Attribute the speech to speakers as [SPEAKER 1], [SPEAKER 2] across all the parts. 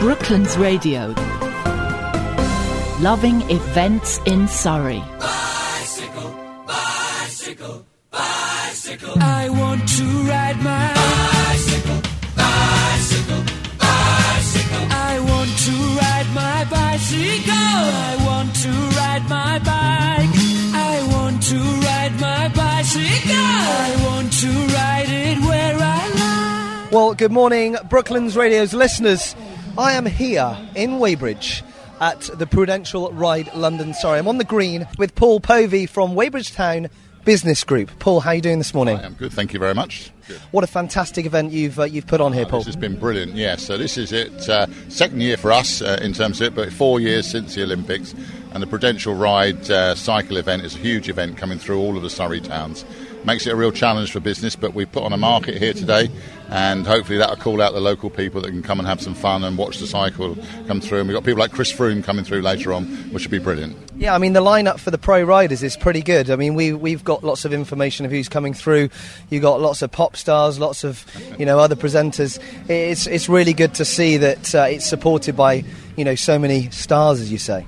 [SPEAKER 1] Brooklands Radio. Loving events in Surrey.
[SPEAKER 2] Bicycle, bicycle, bicycle. I want to ride my bicycle, bicycle, bicycle. I want to ride my bicycle. I want to ride my bike. I want to ride my bicycle. I want to ride it where I like.
[SPEAKER 3] Well, good morning, Brooklands Radio's listeners. I am here in Weybridge at the Prudential Ride London. Sorry, I'm on the green with Paul Povey from Weybridge Town Business Group. Paul, how are you doing this morning?
[SPEAKER 4] I am good, thank you very much. Good.
[SPEAKER 3] What a fantastic event you've uh, you've put on here,
[SPEAKER 4] Oh,
[SPEAKER 3] Paul.
[SPEAKER 4] This has been brilliant, yeah. So this is it, uh, second year for us uh, in terms of it, but four years since the Olympics. And the Prudential Ride uh, cycle event is a huge event coming through all of the Surrey towns. Makes it a real challenge for business, but we put on a market here today, and hopefully that'll call out the local people that can come and have some fun and watch the cycle come through. And we've got people like Chris Froome coming through later on, which will be brilliant.
[SPEAKER 3] Yeah, I mean the lineup for the pro riders is pretty good. I mean we we've got lots of information of who's coming through. You've got lots of pop stars, lots of you know other presenters. It's it's really good to see that uh, it's supported by you know so many stars, as you say.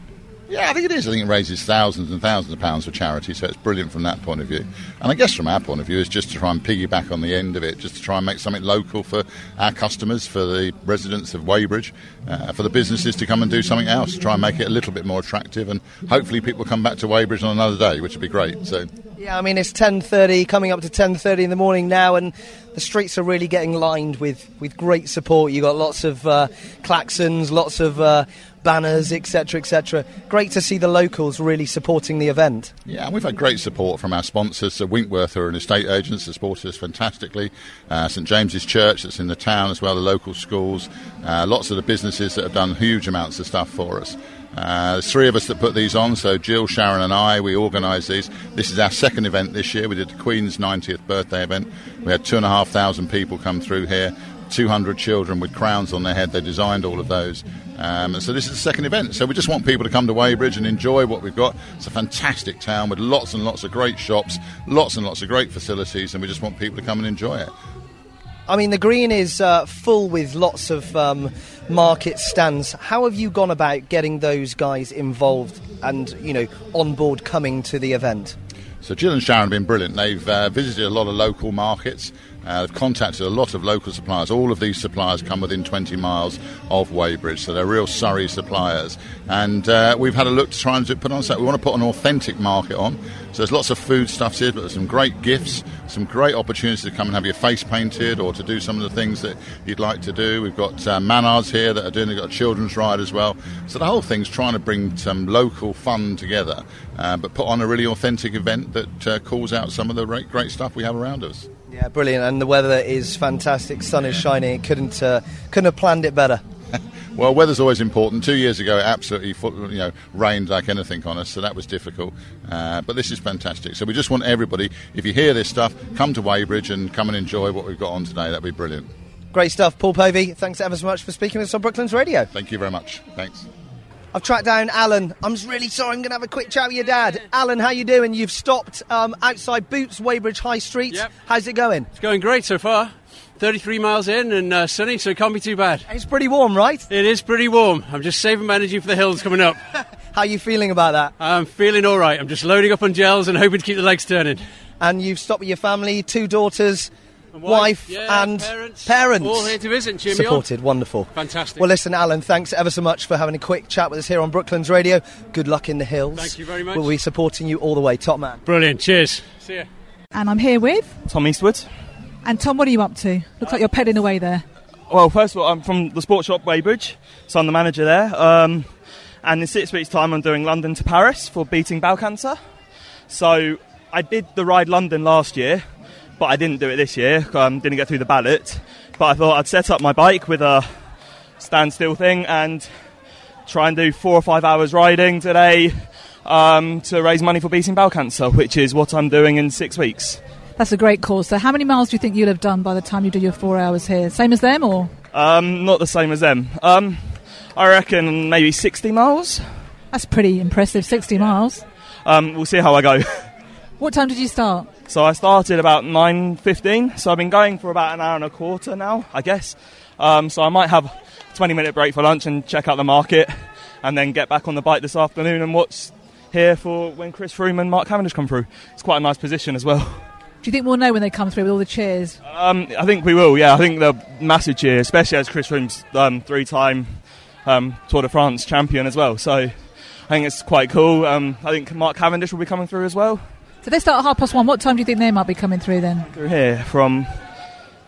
[SPEAKER 4] Yeah, I think it is. I think it raises thousands and thousands of pounds for charity, so it's brilliant from that point of view. And I guess from our point of view, is just to try and piggyback on the end of it, just to try and make something local for our customers, for the residents of Weybridge, uh, for the businesses to come and do something else, try and make it a little bit more attractive, and hopefully people come back to Weybridge on another day, which would be great. So.
[SPEAKER 3] Yeah, I mean it's ten thirty, coming up to ten thirty in the morning now, and the streets are really getting lined with, with great support. You've got lots of uh, claxons, lots of uh, banners, etc., etc. Great to see the locals really supporting the event.
[SPEAKER 4] Yeah, and we've had great support from our sponsors. So Winkworth are an estate agents that supported us fantastically. Uh, St James's Church that's in the town as well, the local schools. Uh, lots of the businesses that have done huge amounts of stuff for us. Uh, there's three of us that put these on, so Jill, Sharon, and I, we organise these. This is our second event this year. We did the Queen's 90th birthday event. We had two and a half thousand people come through here. 200 children with crowns on their head. They designed all of those. Um, and so this is the second event. So we just want people to come to Weybridge and enjoy what we've got. It's a fantastic town with lots and lots of great shops, lots and lots of great facilities, and we just want people to come and enjoy it.
[SPEAKER 3] I mean, the green is uh, full with lots of um, market stands. How have you gone about getting those guys involved and, you know, on board coming to the event?
[SPEAKER 4] So Jill and Sharon have been brilliant. They've uh, visited a lot of local markets. Uh, they've contacted a lot of local suppliers. All of these suppliers come within 20 miles of Weybridge, so they're real Surrey suppliers. And uh, we've had a look to try and put on something. We want to put an authentic market on. So there's lots of food stuffs here, but there's some great gifts, some great opportunities to come and have your face painted or to do some of the things that you'd like to do. We've got uh, Manards here that are doing, they've got a children's ride as well. So the whole thing's trying to bring some local fun together, uh, but put on a really authentic event that uh, calls out some of the great, great stuff we have around us.
[SPEAKER 3] Yeah, brilliant. And the weather is fantastic. Sun is shining. Couldn't, uh, couldn't have planned it better.
[SPEAKER 4] Well, weather's always important. Two years ago, it absolutely you know rained like anything on us, so that was difficult. Uh, but this is fantastic. So we just want everybody, if you hear this stuff, come to Weybridge and come and enjoy what we've got on today. That'd be brilliant.
[SPEAKER 3] Great stuff. Paul Povey, thanks ever so much for speaking with us on Brooklands Radio.
[SPEAKER 4] Thank you very much. Thanks.
[SPEAKER 3] I've tracked down Alan. I'm just really sorry. I'm going to have a quick chat with your dad. Alan, how you doing? You've stopped um, outside Boots, Weybridge High Street.
[SPEAKER 5] Yep.
[SPEAKER 3] How's it going?
[SPEAKER 5] It's going great so far. 33 miles in and uh, sunny, so it can't be too bad.
[SPEAKER 3] It's pretty warm, right?
[SPEAKER 5] It is pretty warm. I'm just saving my energy for the hills coming up.
[SPEAKER 3] How are you feeling about that?
[SPEAKER 5] I'm feeling all right. I'm just loading up on gels and hoping to keep the legs turning.
[SPEAKER 3] And you've stopped with your family, two daughters, wife,
[SPEAKER 5] yeah,
[SPEAKER 3] and
[SPEAKER 5] parents,
[SPEAKER 3] parents.
[SPEAKER 5] all here to visit and cheer.
[SPEAKER 3] Supported, wonderful.
[SPEAKER 5] Fantastic.
[SPEAKER 3] Well, listen, Alan, thanks ever so much for having a quick chat with us here on Brooklands Radio. Good luck in the hills.
[SPEAKER 5] Thank you very much.
[SPEAKER 3] We'll be supporting you all the way, top man.
[SPEAKER 5] Brilliant. Cheers. See ya.
[SPEAKER 6] And I'm here with.
[SPEAKER 7] Tom Eastwood.
[SPEAKER 6] And Tom, what are you up to? Looks like you're peddling away there.
[SPEAKER 7] Well, first of all, I'm from the sports shop Weybridge, so I'm the manager there. Um, and in six weeks' time, I'm doing London to Paris for beating bowel cancer. So I did the ride London last year, but I didn't do it this year. Um, didn't get through the ballot. But I thought I'd set up my bike with a standstill thing and try and do four or five hours riding today um, to raise money for beating bowel cancer, which is what I'm doing in six weeks.
[SPEAKER 6] That's a great cause. So, how many miles do you think you'll have done by the time you do your four hours here? Same as them, or?
[SPEAKER 7] Um, not the same as them. Um, I reckon maybe 60 miles.
[SPEAKER 6] That's pretty impressive, 60 miles.
[SPEAKER 7] Um, we'll see how I go.
[SPEAKER 6] What time did you start?
[SPEAKER 7] So I started about 9.15, so I've been going for about an hour and a quarter now, I guess. Um, so I might have a 20 minute break for lunch and check out the market, and then get back on the bike this afternoon and watch here for when Chris Froome and Mark Cavendish come through. It's quite a nice position as well.
[SPEAKER 6] Do you think we'll know when they come through with all the cheers?
[SPEAKER 7] Um, I think we will. Yeah, I think the massive cheer, especially as Chris Froome's um, three-time um, Tour de France champion as well. So I think it's quite cool. Um, I think Mark Cavendish will be coming through as well.
[SPEAKER 6] So they start at half past one. What time do you think they might be coming through then?
[SPEAKER 7] Through here from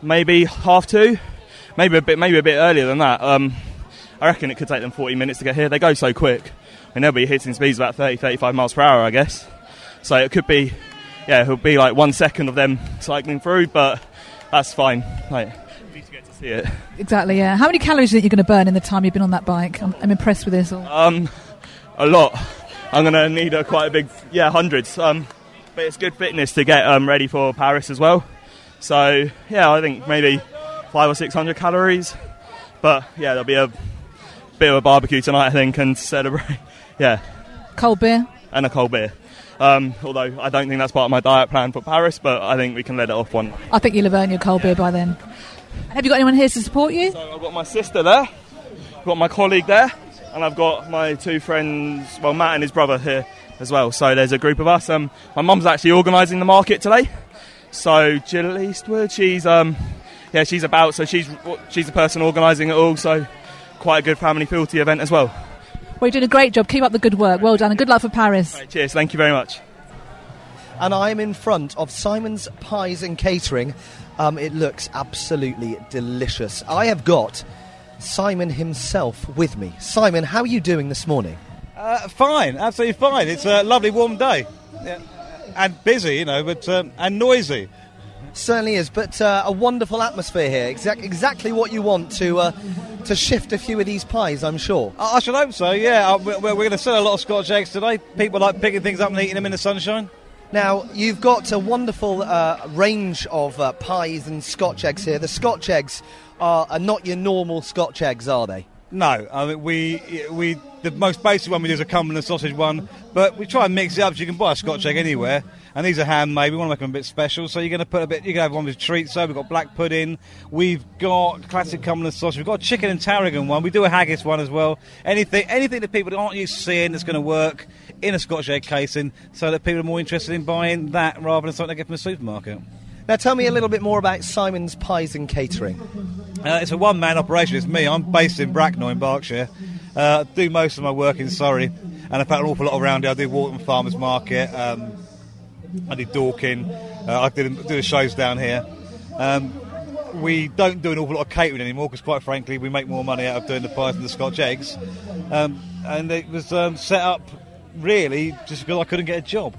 [SPEAKER 7] maybe half two, maybe a bit, maybe a bit earlier than that. Um, I reckon it could take them 40 minutes to get here. They go so quick, and they'll be hitting speeds about 30, 35 miles per hour, I guess. So it could be, yeah, it'll be like one second of them cycling through, but that's fine. Like, at least you get to see it.
[SPEAKER 6] Exactly, yeah. How many calories do you think you're going to burn in the time you've been on that bike? I'm, I'm impressed with this. All.
[SPEAKER 7] Um, a lot. I'm going to need a quite a big, yeah, hundreds. Um, but it's good fitness to get um, ready for Paris as well. So yeah, I think maybe five or six hundred calories. But yeah, there'll be a bit of a barbecue tonight, I think, and celebrate. Yeah,
[SPEAKER 6] Cold beer?
[SPEAKER 7] and a cold beer. Um, although I don't think that's part of my diet plan for Paris, but I think we can let it off one.
[SPEAKER 6] I think you'll have earned your cold beer by then. Have you got anyone here to support you?
[SPEAKER 7] So I've got my sister there, I've got my colleague there, and I've got my two friends, well, Matt and his brother here as well. So there's a group of us. Um, my mum's actually organising the market today. So Jill Eastwood, she's um, yeah, she's about. So she's she's the person organising it all. So quite a good family fealty event as well.
[SPEAKER 6] Well, you're doing a great job. Keep up the good work. Well done, and good luck for Paris.
[SPEAKER 7] Right, cheers, thank you very much.
[SPEAKER 3] and I'm in front of Simon's Pies and Catering. Um, it looks absolutely delicious. I have got Simon himself with me. Simon, how are you doing this morning?
[SPEAKER 8] Uh, fine, absolutely fine. It's a lovely warm day. Yeah. And busy, you know, but um, and noisy.
[SPEAKER 3] Certainly is, but uh, a wonderful atmosphere here. Exact, exactly what you want to uh, to shift a few of these pies, I'm sure.
[SPEAKER 8] I, I should hope so, yeah. Uh, We're, we're going to sell a lot of Scotch eggs today. People like picking things up and eating them in the sunshine.
[SPEAKER 3] Now, you've got a wonderful uh, range of uh, pies and Scotch eggs here. The Scotch eggs are, are not your normal Scotch eggs, are they?
[SPEAKER 8] No, I mean, we, we the most basic one we do is a Cumberland sausage one, but we try and mix it up so you can buy a Scotch egg anywhere. And these are handmade. We want to make them a bit special, so you're going to put a bit. You can have one with treats. So we've got black pudding. We've got classic Cumberland sausage. We've got a chicken and tarragon one. We do a haggis one as well. Anything, anything that people aren't used to seeing that's going to work in a Scotch egg casing, so that people are more interested in buying that rather than something they get from the supermarket.
[SPEAKER 3] Now, tell me a little bit more about Simon's Pies and Catering.
[SPEAKER 8] Uh, it's a one man operation. It's me. I'm based in Bracknell in Berkshire. Uh, do most of my work in Surrey, and I've had an awful lot around here. I do Walton Farmers Market. Um, I did Dorking. Uh, I did do the shows down here. Um, we don't do an awful lot of catering anymore because, quite frankly, we make more money out of doing the pies and the Scotch eggs. Um, and it was um, set up really just because I couldn't get a job.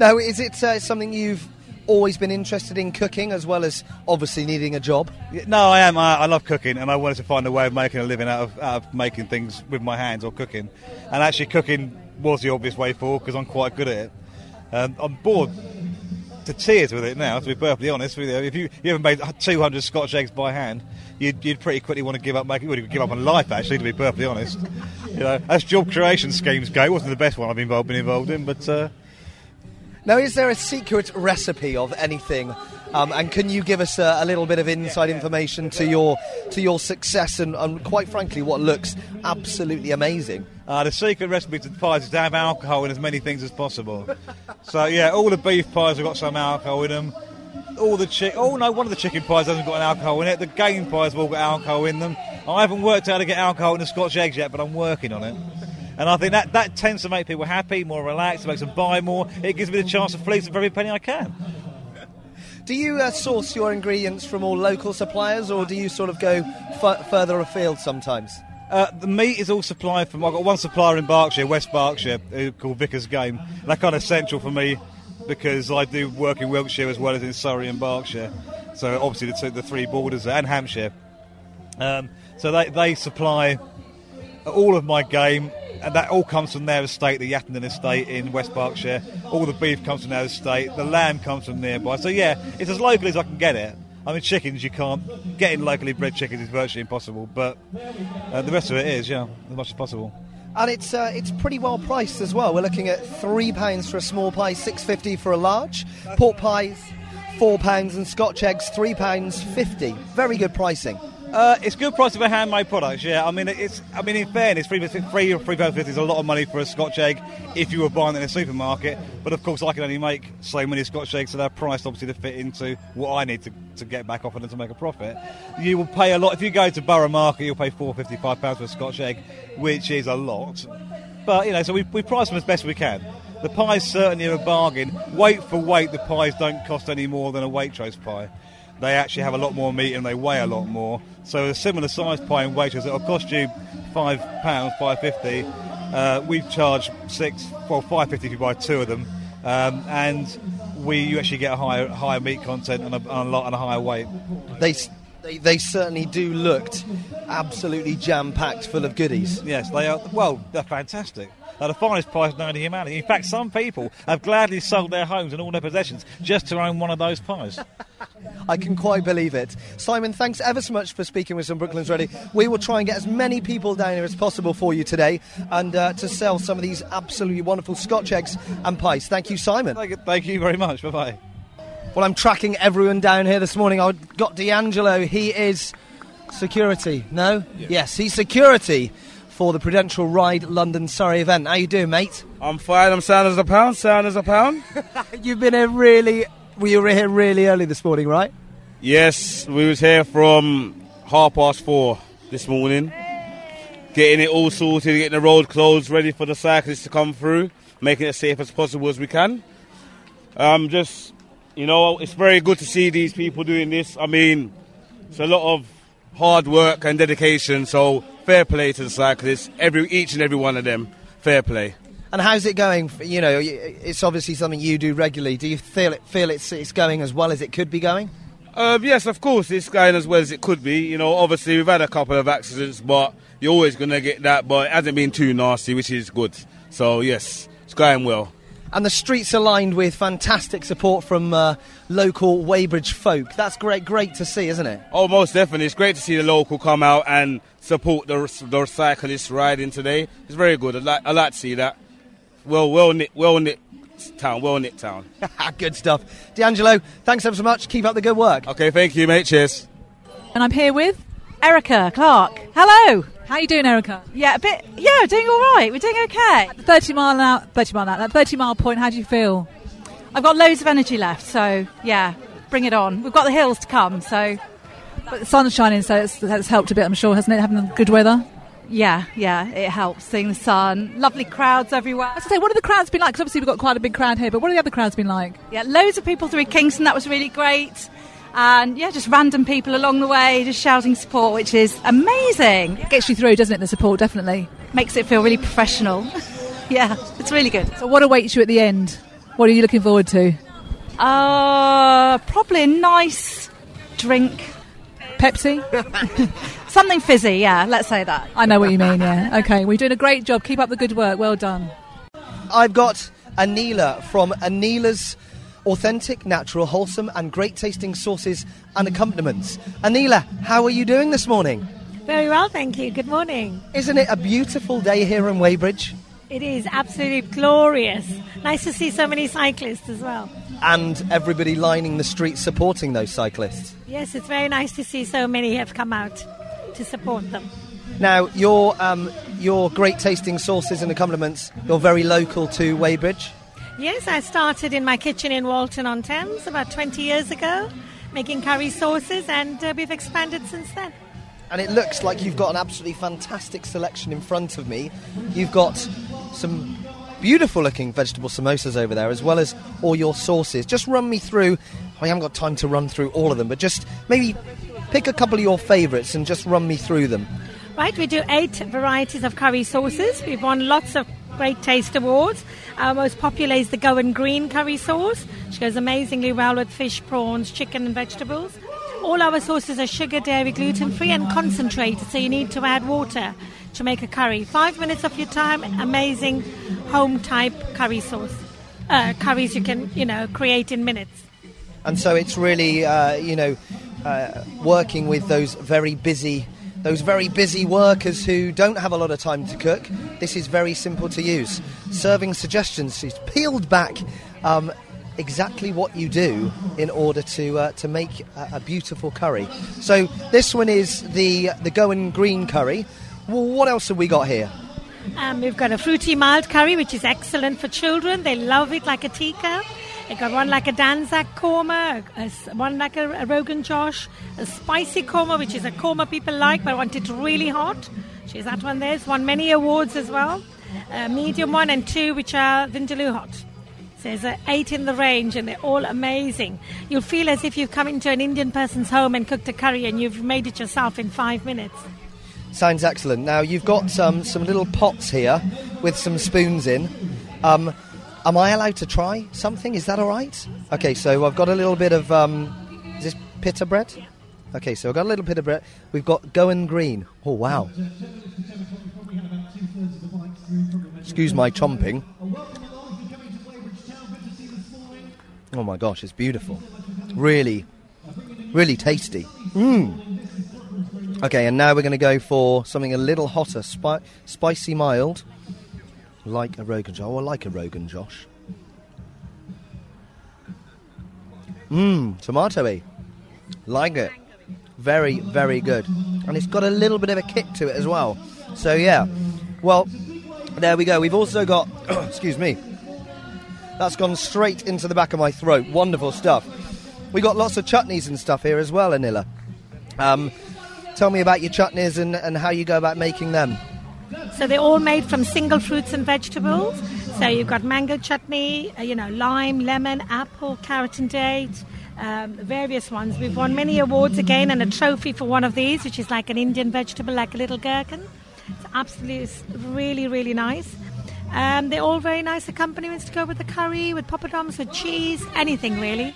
[SPEAKER 3] Now, is it uh, something you've always been interested in cooking as well as obviously needing a job?
[SPEAKER 8] No, I am. I, I love cooking, and I wanted to find a way of making a living out of, out of making things with my hands or cooking. And actually, cooking was the obvious way forward because I'm quite good at it. Um, I'm bored to tears with it now, to be perfectly honest with you. If you, you ever made 200 Scotch eggs by hand, you'd, you'd pretty quickly want to give up making. You'd give up on life, actually, to be perfectly honest. You know, as job creation schemes go, it wasn't the best one I've involved, been involved in, but. Uh,
[SPEAKER 3] Now, is there a secret recipe of anything? Um, and can you give us a, a little bit of inside information to your to your success and, and quite frankly, what looks absolutely amazing?
[SPEAKER 8] Uh, the secret recipe to pies is to have alcohol in as many things as possible. so yeah, all the beef pies have got some alcohol in them. All the chick, oh no, one of the chicken pies hasn't got an alcohol in it. The game pies have all got alcohol in them. I haven't worked out how to get alcohol in the Scotch eggs yet, but I'm working on it. And I think that, that tends to make people happy, more relaxed, it makes them buy more. It gives me the chance to fleece every penny I can.
[SPEAKER 3] Do you uh, source your ingredients from all local suppliers, or do you sort of go f- further afield sometimes?
[SPEAKER 8] Uh, the meat is all supplied from. I've got one supplier in Berkshire, West Berkshire, called Vicars Game. They're kind of central for me because I do work in Wiltshire as well as in Surrey and Berkshire. So obviously the, two, the three borders there, and Hampshire. Um, so they, they supply all of my game, and that all comes from their estate, the Yattendon estate in West Berkshire. All the beef comes from their estate, the lamb comes from nearby. So yeah, it's as local as I can get it. I mean, chickens you can't getting locally bred chickens is virtually impossible, but uh, the rest of it is yeah, as much as possible.
[SPEAKER 3] And it's uh, it's pretty well priced as well. We're looking at three pounds for a small pie, six fifty for a large. Pork pies, four pounds, and Scotch eggs three pounds fifty. Very good pricing.
[SPEAKER 8] Uh, it's good price for handmade products. Yeah, I mean it's. I mean in fairness, three three three pound fifty is a lot of money for a Scotch egg if you were buying it in a supermarket. But of course, I can only make so many Scotch eggs, so they're priced obviously to fit into what I need to, to get back off of to make a profit. You will pay a lot if you go to Borough Market. You'll pay four fifty five pounds for a Scotch egg, which is a lot. But you know, so we we price them as best we can. The pies certainly are a bargain. Weight for weight, the pies don't cost any more than a Waitrose pie they actually have a lot more meat and they weigh a lot more. So a similar sized pie in Waitrose, it'll cost you five pounds, five fifty. Uh, we charge six, well, five fifty if you buy two of them, um, and we you actually get a higher higher meat content and a, and a lot and a higher weight.
[SPEAKER 3] They. They, they certainly do looked absolutely jam packed full of goodies.
[SPEAKER 8] Yes, they are. Well, they're fantastic. They're the finest pies known to humanity. In fact, some people have gladly sold their homes and all their possessions just to own one of those pies.
[SPEAKER 3] I can quite believe it. Simon, thanks ever so much for speaking with some Brooklands Radio. We will try and get as many people down here as possible for you today and uh, to sell some of these absolutely wonderful Scotch eggs and pies. Thank you, Simon.
[SPEAKER 8] Thank you, very much. Bye bye.
[SPEAKER 3] Well, I'm tracking everyone down here this morning. I got D'Angelo. He is security. No? Yes, he's security for the Prudential Ride London Surrey event. How you doing, mate?
[SPEAKER 9] I'm fine. I'm sound as a pound. Sound as a pound.
[SPEAKER 3] You've been here really. We were here really early this morning, right?
[SPEAKER 9] yes, we was here from half past four this morning, getting it all sorted, getting the road closed, ready for the cyclists to come through, making it as safe as possible as we can. Um, just you know, it's very good to see these people doing this. I mean, it's a lot of hard work and dedication. So fair play to the cyclists, every each and every one of them. Fair play.
[SPEAKER 3] And how's it going? You know, it's obviously something you do regularly. Do you feel it? Feel it's it's going as well as it could be going?
[SPEAKER 9] Um, yes, of course, it's going as well as it could be. You know, obviously we've had a couple of accidents, but you're always going to get that. But it hasn't been too nasty, which is good. So yes, it's going well.
[SPEAKER 3] And the streets are lined with fantastic support from uh, local Weybridge folk. That's great, great to see, isn't it?
[SPEAKER 9] Oh, most definitely. It's great to see the local come out and support the, the cyclists riding today. It's very good. I like, I like to see that. Well, well knit, well knit town, well knit town.
[SPEAKER 3] good stuff. D'Angelo, thanks ever so much. Keep up the good work.
[SPEAKER 9] Okay, thank you, mate. Cheers.
[SPEAKER 6] And I'm here with
[SPEAKER 10] Erica Clark. Hello.
[SPEAKER 6] How are you doing, Erica?
[SPEAKER 10] Yeah, a bit. Yeah, doing all right. We're doing okay.
[SPEAKER 6] The 30 mile out, 30 mile out, that 30 mile point. How do you feel?
[SPEAKER 10] I've got loads of energy left, so yeah, bring it on. We've got the hills to come, so
[SPEAKER 6] But the sun's shining, so it's, that's helped a bit, I'm sure, hasn't it? Having good weather.
[SPEAKER 10] yeah, yeah, it helps. Seeing the sun, lovely crowds everywhere.
[SPEAKER 6] I was going to say, what have the crowds been like? 'Cause obviously we've got quite a big crowd here, but what have the other crowds been like?
[SPEAKER 10] Yeah, loads of people through Kingston. That was really great. And yeah, just random people along the way, just shouting support, which is amazing.
[SPEAKER 6] It Gets you through, doesn't it? The support definitely
[SPEAKER 10] makes it feel really professional. yeah, it's really good.
[SPEAKER 6] So, what awaits you at the end? What are you looking forward to?
[SPEAKER 10] Uh, probably a nice drink.
[SPEAKER 6] Pepsi?
[SPEAKER 10] Something fizzy, yeah, let's say that.
[SPEAKER 6] I know what you mean. Yeah. Okay, we're doing a great job. Keep up the good work. Well done.
[SPEAKER 3] I've got Anila from Anila's Authentic, Natural, Wholesome, and Great Tasting Sauces and Accompaniments. Anila, how are you doing this morning?
[SPEAKER 11] Very well, thank you. Good morning.
[SPEAKER 3] Isn't it a beautiful day here in Weybridge?
[SPEAKER 11] It is absolutely glorious. Nice to see so many cyclists as well.
[SPEAKER 3] And everybody lining the streets supporting those cyclists.
[SPEAKER 11] Yes, it's very nice to see so many have come out to support them.
[SPEAKER 3] Now, your um, your great tasting sauces and accompaniments, you're very local to Weybridge.
[SPEAKER 11] Yes, I started in my kitchen in Walton on Thames about 20 years ago, making curry sauces, and uh, we've expanded since then.
[SPEAKER 3] And it looks like you've got an absolutely fantastic selection in front of me. You've got some beautiful looking vegetable samosas over there, as well as all your sauces. Just run me through. I haven't got time to run through all of them, but just maybe pick a couple of your favourites and just run me through them.
[SPEAKER 11] Right, we do eight varieties of curry sauces. We've won lots of great taste awards. Our most popular is the Goan Green curry sauce, which goes amazingly well with fish, prawns, chicken, and vegetables. All our sauces are sugar, dairy, gluten free, and concentrated, so you need to add water to make a curry. Five minutes of your time, amazing home type curry sauce. Uh, curries you can, you know, create in minutes.
[SPEAKER 3] And so it's really, uh, you know, uh, working with those very busy, those very busy workers who don't have a lot of time to cook. This is very simple to use. Serving suggestions, she's peeled back um, exactly what you do in order to uh, to make a, a beautiful curry. So this one is the the Goan green curry. Well, what else have we got here?
[SPEAKER 11] Um, we've got a fruity mild curry, which is excellent for children. They love it like a tikka. We've got one like a dhansak korma, a, a- one like a, a Rogan Josh, a spicy korma, which is a korma people like but want it really hot. She's that one there. It's won many awards as well. A medium one and two, which are Vindaloo hot. So there's uh, eight in the range, and they're all amazing. You'll feel as if you've come into an Indian person's home and cooked a curry, and you've made it yourself in five minutes.
[SPEAKER 3] Sounds excellent. Now you've got um, some little pots here with some spoons in. Um, am I allowed to try something? Is that all right? Okay, so I've got a little bit of um, is this pita bread? Okay, so I've got a little bit of bread. We've got Goan green. Oh wow! Excuse my chomping. Oh my gosh, it's beautiful. Really, really tasty. Mmm. Okay, and now we're going to go for something a little hotter, spi- spicy mild, like a Rogan Josh. Oh, I like a Rogan Josh. Mmm, tomatoey. Like it. Very, very good. And it's got a little bit of a kick to it as well. So, yeah. Well, there we go. We've also got, excuse me, that's gone straight into the back of my throat. Wonderful stuff. We got lots of chutneys and stuff here as well, Anila. Um, tell me about your chutneys and, and how you go about making them.
[SPEAKER 11] So they're all made from single fruits and vegetables. So you've got mango chutney, uh, you know, lime, lemon, apple, carrot and date, um, various ones. We've won many awards again and a trophy for one of these, which is like an Indian vegetable, like a little gherkin. It's absolutely, it's really, really nice. Um, they're all very nice accompaniments to go with the curry, with poppadoms, with cheese, anything really.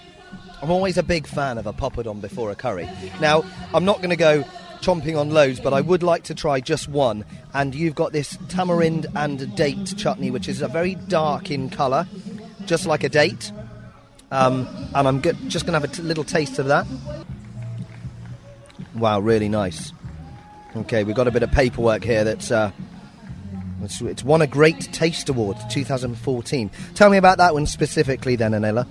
[SPEAKER 3] I'm always a big fan of a poppadom before a curry. Now, I'm not going to go chomping on loads, but I would like to try just one. And you've got this tamarind and date chutney, which is a very dark in colour, just like a date. Um, and I'm go- just going to have a t- little taste of that. Wow, really nice. Okay, we've got a bit of paperwork here that's. Uh, it's, it's won a Great Taste Award 2014. Tell me about that one specifically, then, Anila.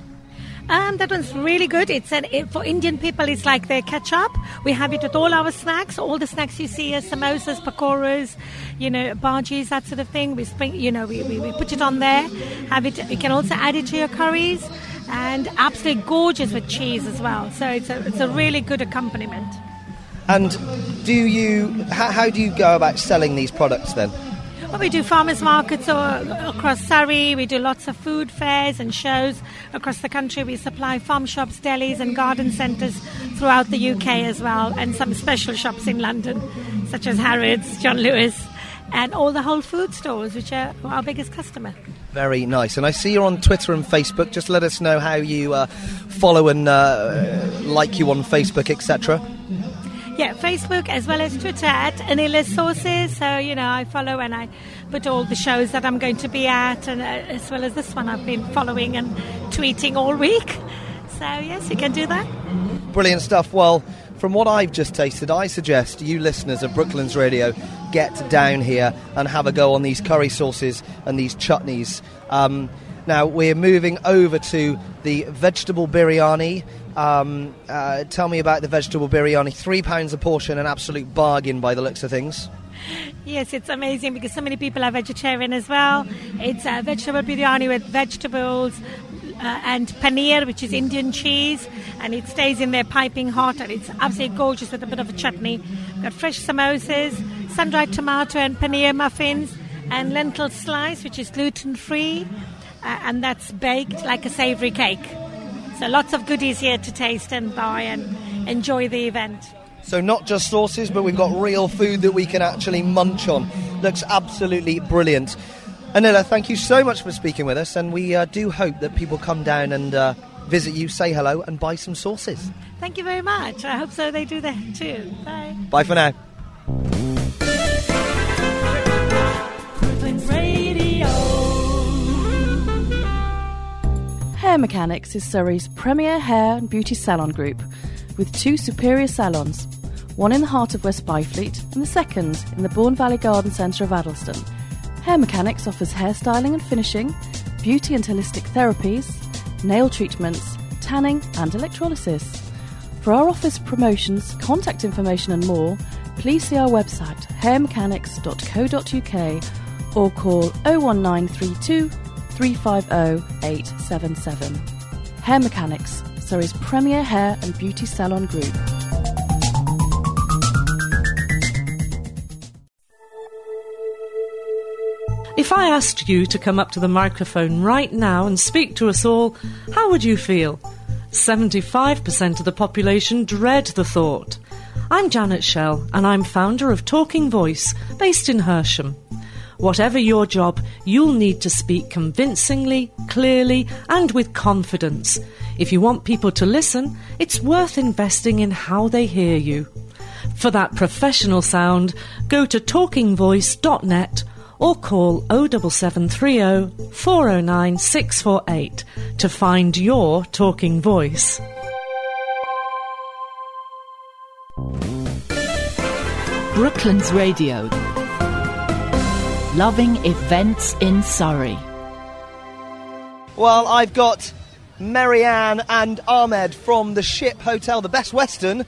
[SPEAKER 11] Um, that one's really good. It's an, it, for Indian people. It's like their ketchup. We have it with all our snacks. All the snacks you see are samosas, pakoras, you know, bhajis, that sort of thing. We spring, you know, we, we, we put it on there. Have it. You can also add it to your curries, and absolutely gorgeous with cheese as well. So it's a it's a really good accompaniment.
[SPEAKER 3] And do you? How, how do you go about selling these products then?
[SPEAKER 11] Well, we do farmers markets across Surrey. We do lots of food fairs and shows across the country. We supply farm shops, delis, and garden centres throughout the UK as well, and some special shops in London, such as Harrods, John Lewis, and all the whole food stores, which are our biggest customer.
[SPEAKER 3] Very nice. And I see you're on Twitter and Facebook. Just let us know how you uh, follow and uh, like you on Facebook, etc.
[SPEAKER 11] Yeah, Facebook as well as Twitter at Anila Sauces. So, you know, I follow and I put all the shows that I'm going to be at, and uh, as well as this one I've been following and tweeting all week. So, yes, you can do that.
[SPEAKER 3] Brilliant stuff. Well, from what I've just tasted, I suggest you listeners of Brooklands Radio get down here and have a go on these curry sauces and these chutneys. Um, now we're moving over to the vegetable biryani. Um, uh, tell me about the vegetable biryani. Three pounds a portion, an absolute bargain by the looks of things.
[SPEAKER 11] Yes, it's amazing because so many people are vegetarian as well. It's a vegetable biryani with vegetables uh, and paneer, which is Indian cheese, and it stays in there piping hot, and it's absolutely gorgeous with a bit of a chutney. We've got fresh samosas, sun-dried tomato and paneer muffins, and lentil slice, which is gluten-free, uh, and that's baked like a savoury cake. So lots of goodies here to taste and buy and enjoy the event.
[SPEAKER 3] So not just sauces, but we've got real food that we can actually munch on. Looks absolutely brilliant. Anila, thank you so much for speaking with us, and we uh, do hope that people come down and uh, visit you, say hello, and buy some sauces.
[SPEAKER 11] Thank you very much. I hope so they do that too. Bye.
[SPEAKER 3] Bye for now.
[SPEAKER 12] Hair Mechanics is Surrey's premier hair and beauty salon group, with two superior salons, one in the heart of West Byfleet and the second in the Bourne Valley Garden Centre of Addlestone. Hair Mechanics offers hairstyling and finishing, beauty and holistic therapies, nail treatments, tanning, and electrolysis. For our office promotions, contact information, and more, please see our website hairmechanics.co.uk or call 01932 350 877. Hair Mechanics, Surrey's premier hair and beauty salon group.
[SPEAKER 13] If I asked you to come up to the microphone right now and speak to us all, how would you feel? 75% of the population dread the thought. I'm Janet Shell, and I'm founder of Talking Voice, based in Hersham. Whatever your job, you'll need to speak convincingly, clearly, and with confidence. If you want people to listen, it's worth investing in how they hear you. For that professional sound, go to talkingvoice.net or call 07730 409 648 to find your talking voice.
[SPEAKER 1] Brooklands Radio. Loving events in Surrey.
[SPEAKER 3] Well, I've got Marianne and Ahmed from the Ship Hotel, the Best Western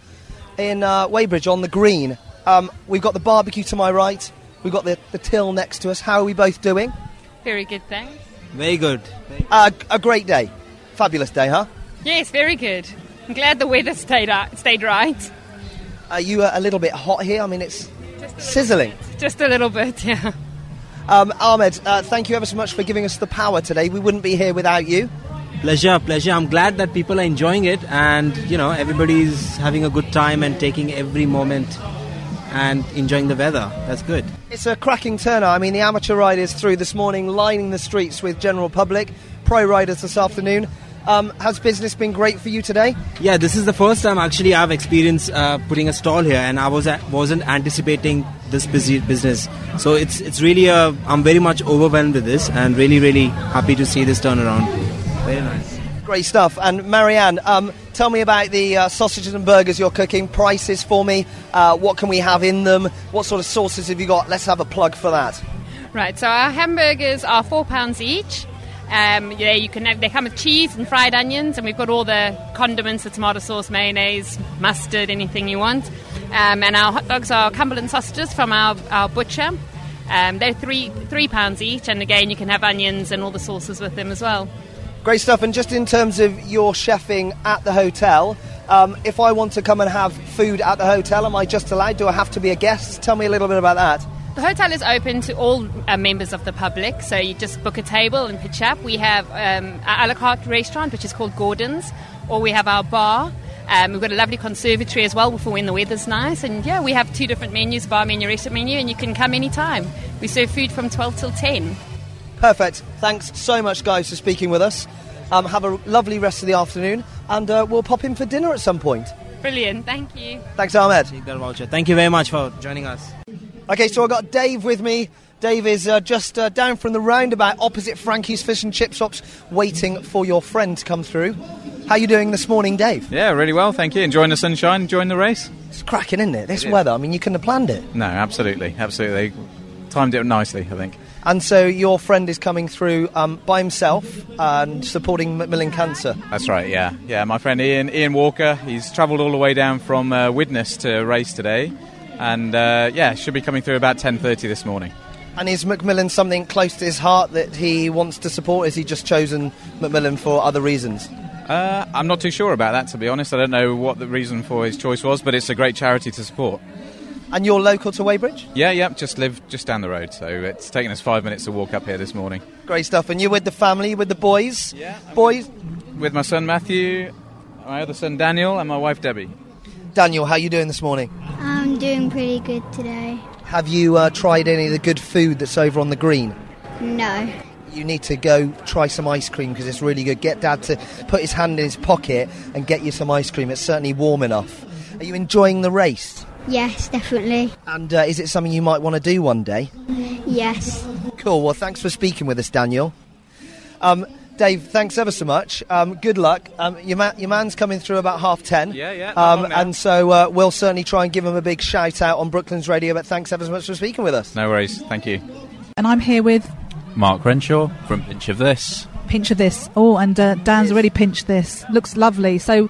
[SPEAKER 3] in uh, Weybridge on the Green. Um, we've got the barbecue to my right. We've got the, the till next to us. How are we both doing?
[SPEAKER 14] Very good, thanks.
[SPEAKER 15] Very good.
[SPEAKER 3] Uh, a great day. Fabulous day, huh?
[SPEAKER 14] Yes, very good. I'm glad the weather stayed uh, stayed right.
[SPEAKER 3] Are you uh, a little bit hot here? I mean, it's sizzling.
[SPEAKER 14] Just a little bit, yeah.
[SPEAKER 3] Um, Ahmed, uh, thank you ever so much for giving us the power today. We wouldn't be here without you.
[SPEAKER 15] Pleasure, pleasure. I'm glad that people are enjoying it and, you know, everybody's having a good time and taking every moment and enjoying the weather. That's good.
[SPEAKER 3] It's a cracking turnout. I mean, the amateur riders through this morning, lining the streets with general public. Pro riders this afternoon. Um, has business been great for you today?
[SPEAKER 15] Yeah, this is the first time actually I've experienced uh, putting a stall here, and I was wasn't anticipating this busy business. So it's it's really a I'm very much overwhelmed with this, and really really happy to see this turnaround. Very nice.
[SPEAKER 3] Great stuff. And Marianne, um, tell me about the uh, sausages and burgers you're cooking. Prices for me. Uh, what can we have in them? What sort of sauces have you got? Let's have a plug for that.
[SPEAKER 14] Right, so our hamburgers are four pounds each. Um, yeah, you can they come with cheese and fried onions, and we've got all the condiments: the tomato sauce, mayonnaise, mustard, anything you want. Um, and our hot dogs are Cumberland sausages from our, our butcher. Um, they're three three pounds each, and again, you can have onions and all the sauces with them as well.
[SPEAKER 3] Great stuff. And just in terms of your chefing at the hotel, um, if I want to come and have food at the hotel, am I just allowed? Do I have to be a guest? Tell me a little bit about that.
[SPEAKER 14] The hotel is open to all uh, members of the public, so you just book a table and pitch up. We have um, a la carte restaurant, which is called Gordon's, or we have our bar. Um, we've got a lovely conservatory as well for when the weather's nice. And yeah, we have two different menus bar menu, restaurant menu, and you can come anytime. We serve food from 12 till 10.
[SPEAKER 3] Perfect. Thanks so much, guys, for speaking with us. Um, have a lovely rest of the afternoon, and uh, we'll pop in for dinner at some point.
[SPEAKER 14] Brilliant, thank you.
[SPEAKER 3] Thanks, Ahmed.
[SPEAKER 15] Take that voucher. Thank you very much for joining us.
[SPEAKER 3] Okay, so I've got Dave with me. Dave is uh, just uh, down from the roundabout opposite Frankie's Fish and Chip Shops, waiting for your friend to come through. How are you doing this morning, Dave?
[SPEAKER 16] Yeah, really well, thank you. Enjoying the sunshine, enjoying the race.
[SPEAKER 3] It's cracking, isn't it? This
[SPEAKER 16] It is.
[SPEAKER 3] weather. I mean, you couldn't have planned it.
[SPEAKER 16] No, absolutely, absolutely. Timed it nicely, I think.
[SPEAKER 3] And so your friend is coming through um, by himself and supporting Macmillan Cancer.
[SPEAKER 16] That's right. Yeah, yeah. My friend Ian, Ian Walker. He's travelled all the way down from uh, Widnes to race today, and uh, yeah, should be coming through about ten thirty this morning.
[SPEAKER 3] And is Macmillan something close to his heart that he wants to support? Is he just chosen Macmillan for other reasons?
[SPEAKER 16] Uh, I'm not too sure about that, to be honest. I don't know what the reason for his choice was, but it's a great charity to support.
[SPEAKER 3] And you're local to Weybridge?
[SPEAKER 16] Yeah, yeah. Just live just down the road, so it's taken us five minutes to walk up here this morning.
[SPEAKER 3] Great stuff. And you're with the family, with the boys? Yeah. Boys?
[SPEAKER 16] With my son Matthew, my other son Daniel, and my wife Debbie.
[SPEAKER 3] Daniel, how are you doing this morning?
[SPEAKER 17] I'm doing pretty good today.
[SPEAKER 3] Have you uh, tried any of the good food that's over on the green?
[SPEAKER 17] No.
[SPEAKER 3] You need to go try some ice cream because it's really good. Get Dad to put his hand in his pocket and get you some ice cream. It's certainly warm enough. Are you enjoying the race?
[SPEAKER 17] Yes, definitely.
[SPEAKER 3] And uh, is it something you might want to do one day?
[SPEAKER 17] Yes.
[SPEAKER 3] Cool. Well, thanks for speaking with us, Daniel. Um, Dave, thanks ever so much. Um, good luck. Um, your, ma- your man's coming through about half ten.
[SPEAKER 16] Yeah, yeah,
[SPEAKER 3] Um, and so uh, we'll certainly try and give him a big shout out on Brooklands Radio. But thanks ever so much for speaking with us.
[SPEAKER 16] No worries. Thank you.
[SPEAKER 6] And I'm here with
[SPEAKER 18] Mark Renshaw from Pinch of This.
[SPEAKER 6] pinch of this. Oh, and uh, Dan's already pinched this. Looks lovely. So,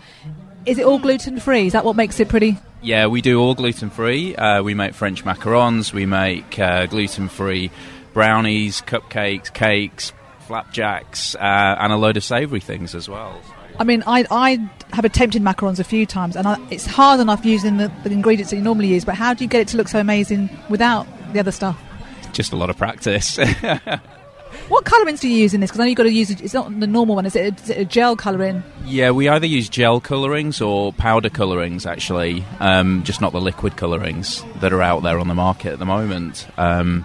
[SPEAKER 6] is it all gluten free? Is that what makes it pretty?
[SPEAKER 18] Yeah, we do all gluten free. Uh, we make French macarons, we make uh, gluten free brownies, cupcakes, cakes, flapjacks, uh, and a load of savoury things as well.
[SPEAKER 6] I mean, I, I have attempted macarons a few times, and I, it's hard enough using the, the ingredients that you normally use. But how do you get it to look so amazing without the other stuff?
[SPEAKER 18] Just a lot of practice.
[SPEAKER 6] What colourings do you use in this? Because I know you've got to use. It's not the normal one. Is it? A, is it a gel colouring?
[SPEAKER 18] yeah, we either use gel colourings or powder colourings, actually, um, just not the liquid colourings that are out there on the market at the moment. Um,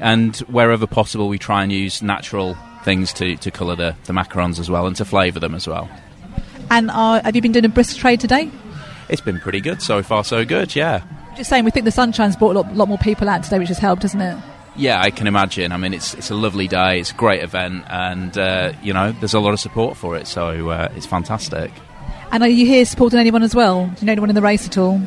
[SPEAKER 18] and wherever possible, we try and use natural things to, to colour the, the macarons as well and to flavour them as well.
[SPEAKER 6] And uh, have you been doing a brisk trade today?
[SPEAKER 18] It's been pretty good so far, so good, yeah.
[SPEAKER 6] Just saying, we think the sunshine's brought a lot, lot more people out today, which has helped, hasn't it?
[SPEAKER 18] Yeah, I can imagine. I mean, it's it's a lovely day. It's a great event, and uh, you know, there's a lot of support for it. So uh, it's fantastic.
[SPEAKER 6] And are you here supporting anyone as well? Do you know anyone in the race at all?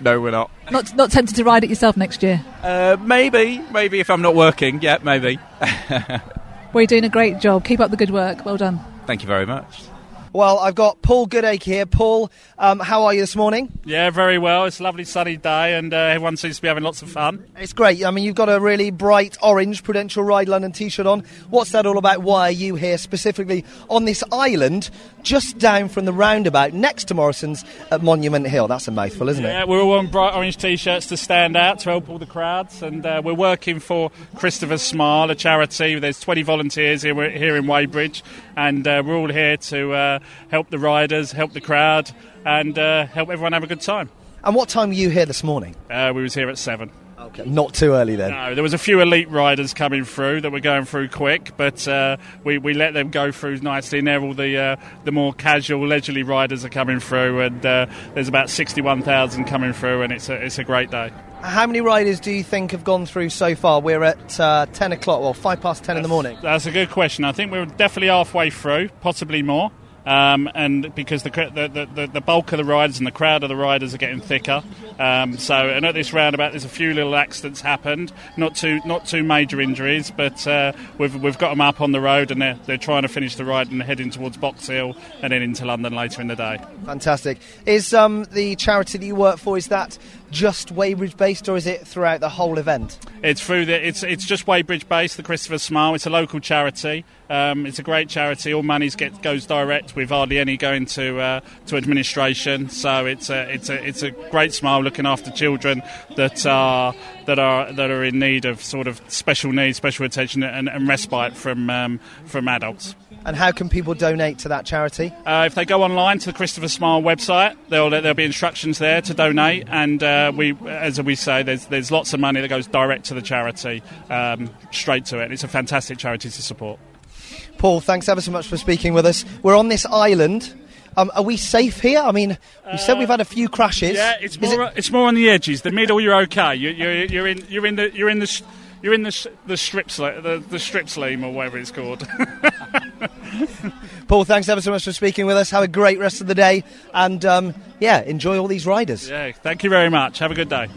[SPEAKER 18] No, we're not.
[SPEAKER 6] Not not tempted to ride it yourself next year?
[SPEAKER 18] Uh, maybe, maybe if I'm not working. Yeah, maybe.
[SPEAKER 6] Well, you're doing a great job. Keep up the good work. Well done.
[SPEAKER 18] Thank you very much.
[SPEAKER 3] Well, I've got Paul Goodacre here. Paul, um, how are you this morning?
[SPEAKER 19] Yeah, very well. It's a lovely sunny day, and uh, everyone seems to be having lots of fun.
[SPEAKER 3] It's great. I mean, you've got a really bright orange Prudential Ride London t-shirt on. What's that all about? Why are you here specifically on this island just down from the roundabout next to Morrison's at Monument Hill? That's a mouthful, isn't it?
[SPEAKER 19] Yeah, we're all wearing bright orange t-shirts to stand out to help all the crowds, and uh, we're working for Christopher's Smile, a charity. There's 20 volunteers here, here in Weybridge, and uh, we're all here to uh, help the riders, help the crowd, and uh, help everyone have a good time.
[SPEAKER 3] And what time were you here this morning?
[SPEAKER 19] Uh, we was here at seven.
[SPEAKER 3] Okay. Not too early then.
[SPEAKER 19] No, there was a few elite riders coming through that were going through quick, but uh, we, we let them go through nicely. And there, all the uh, the more casual, leisurely riders are coming through, and uh, there's about sixty-one thousand coming through, and it's a it's a great day.
[SPEAKER 3] How many riders do you think have gone through so far? We're at uh, 10 o'clock, or 5 past 10 in the morning.
[SPEAKER 19] That's a good question. I think we're definitely halfway through, possibly more. Um, and because the, the, the, the bulk of the riders and the crowd of the riders are getting thicker, um, so and at this roundabout there's a few little accidents happened, not too not too major injuries, but uh, we've we've got them up on the road and they're, they're trying to finish the ride and heading towards Box Hill and then into London later in the day.
[SPEAKER 3] Fantastic. Is um, the charity that you work for, is that just Weybridge based or is it throughout the whole event?
[SPEAKER 19] It's through the it's it's just Weybridge based, the Christopher Smile. It's a local charity. Um, it's a great charity. All money get, goes direct, with hardly any going to uh, to administration. So it's a it's a it's a great smile looking after children that are that are that are in need of sort of special needs, special attention, and, and respite from um, from adults.
[SPEAKER 3] And how can people donate to that charity?
[SPEAKER 19] Uh, if they go online to the Christopher Smile website, there'll, there'll be instructions there to donate. And uh, we, as we say, there's, there's lots of money that goes direct to the charity, um, straight to it. It's a fantastic charity to support.
[SPEAKER 3] Paul, thanks ever so much for speaking with us. We're on this island. Um, are we safe here? I mean, you said we've had a few crashes.
[SPEAKER 19] Yeah, it's more,
[SPEAKER 3] it-
[SPEAKER 19] it's more on the edges. The middle, you're okay. You, you're, you're in you're in the you're in the you're in the sh- the strip sla- the, the strip sleam or whatever it's called.
[SPEAKER 3] Paul, thanks ever so much for speaking with us. Have a great rest of the day. And um, yeah, enjoy all these riders.
[SPEAKER 19] yeah, thank you very much. Have a good day.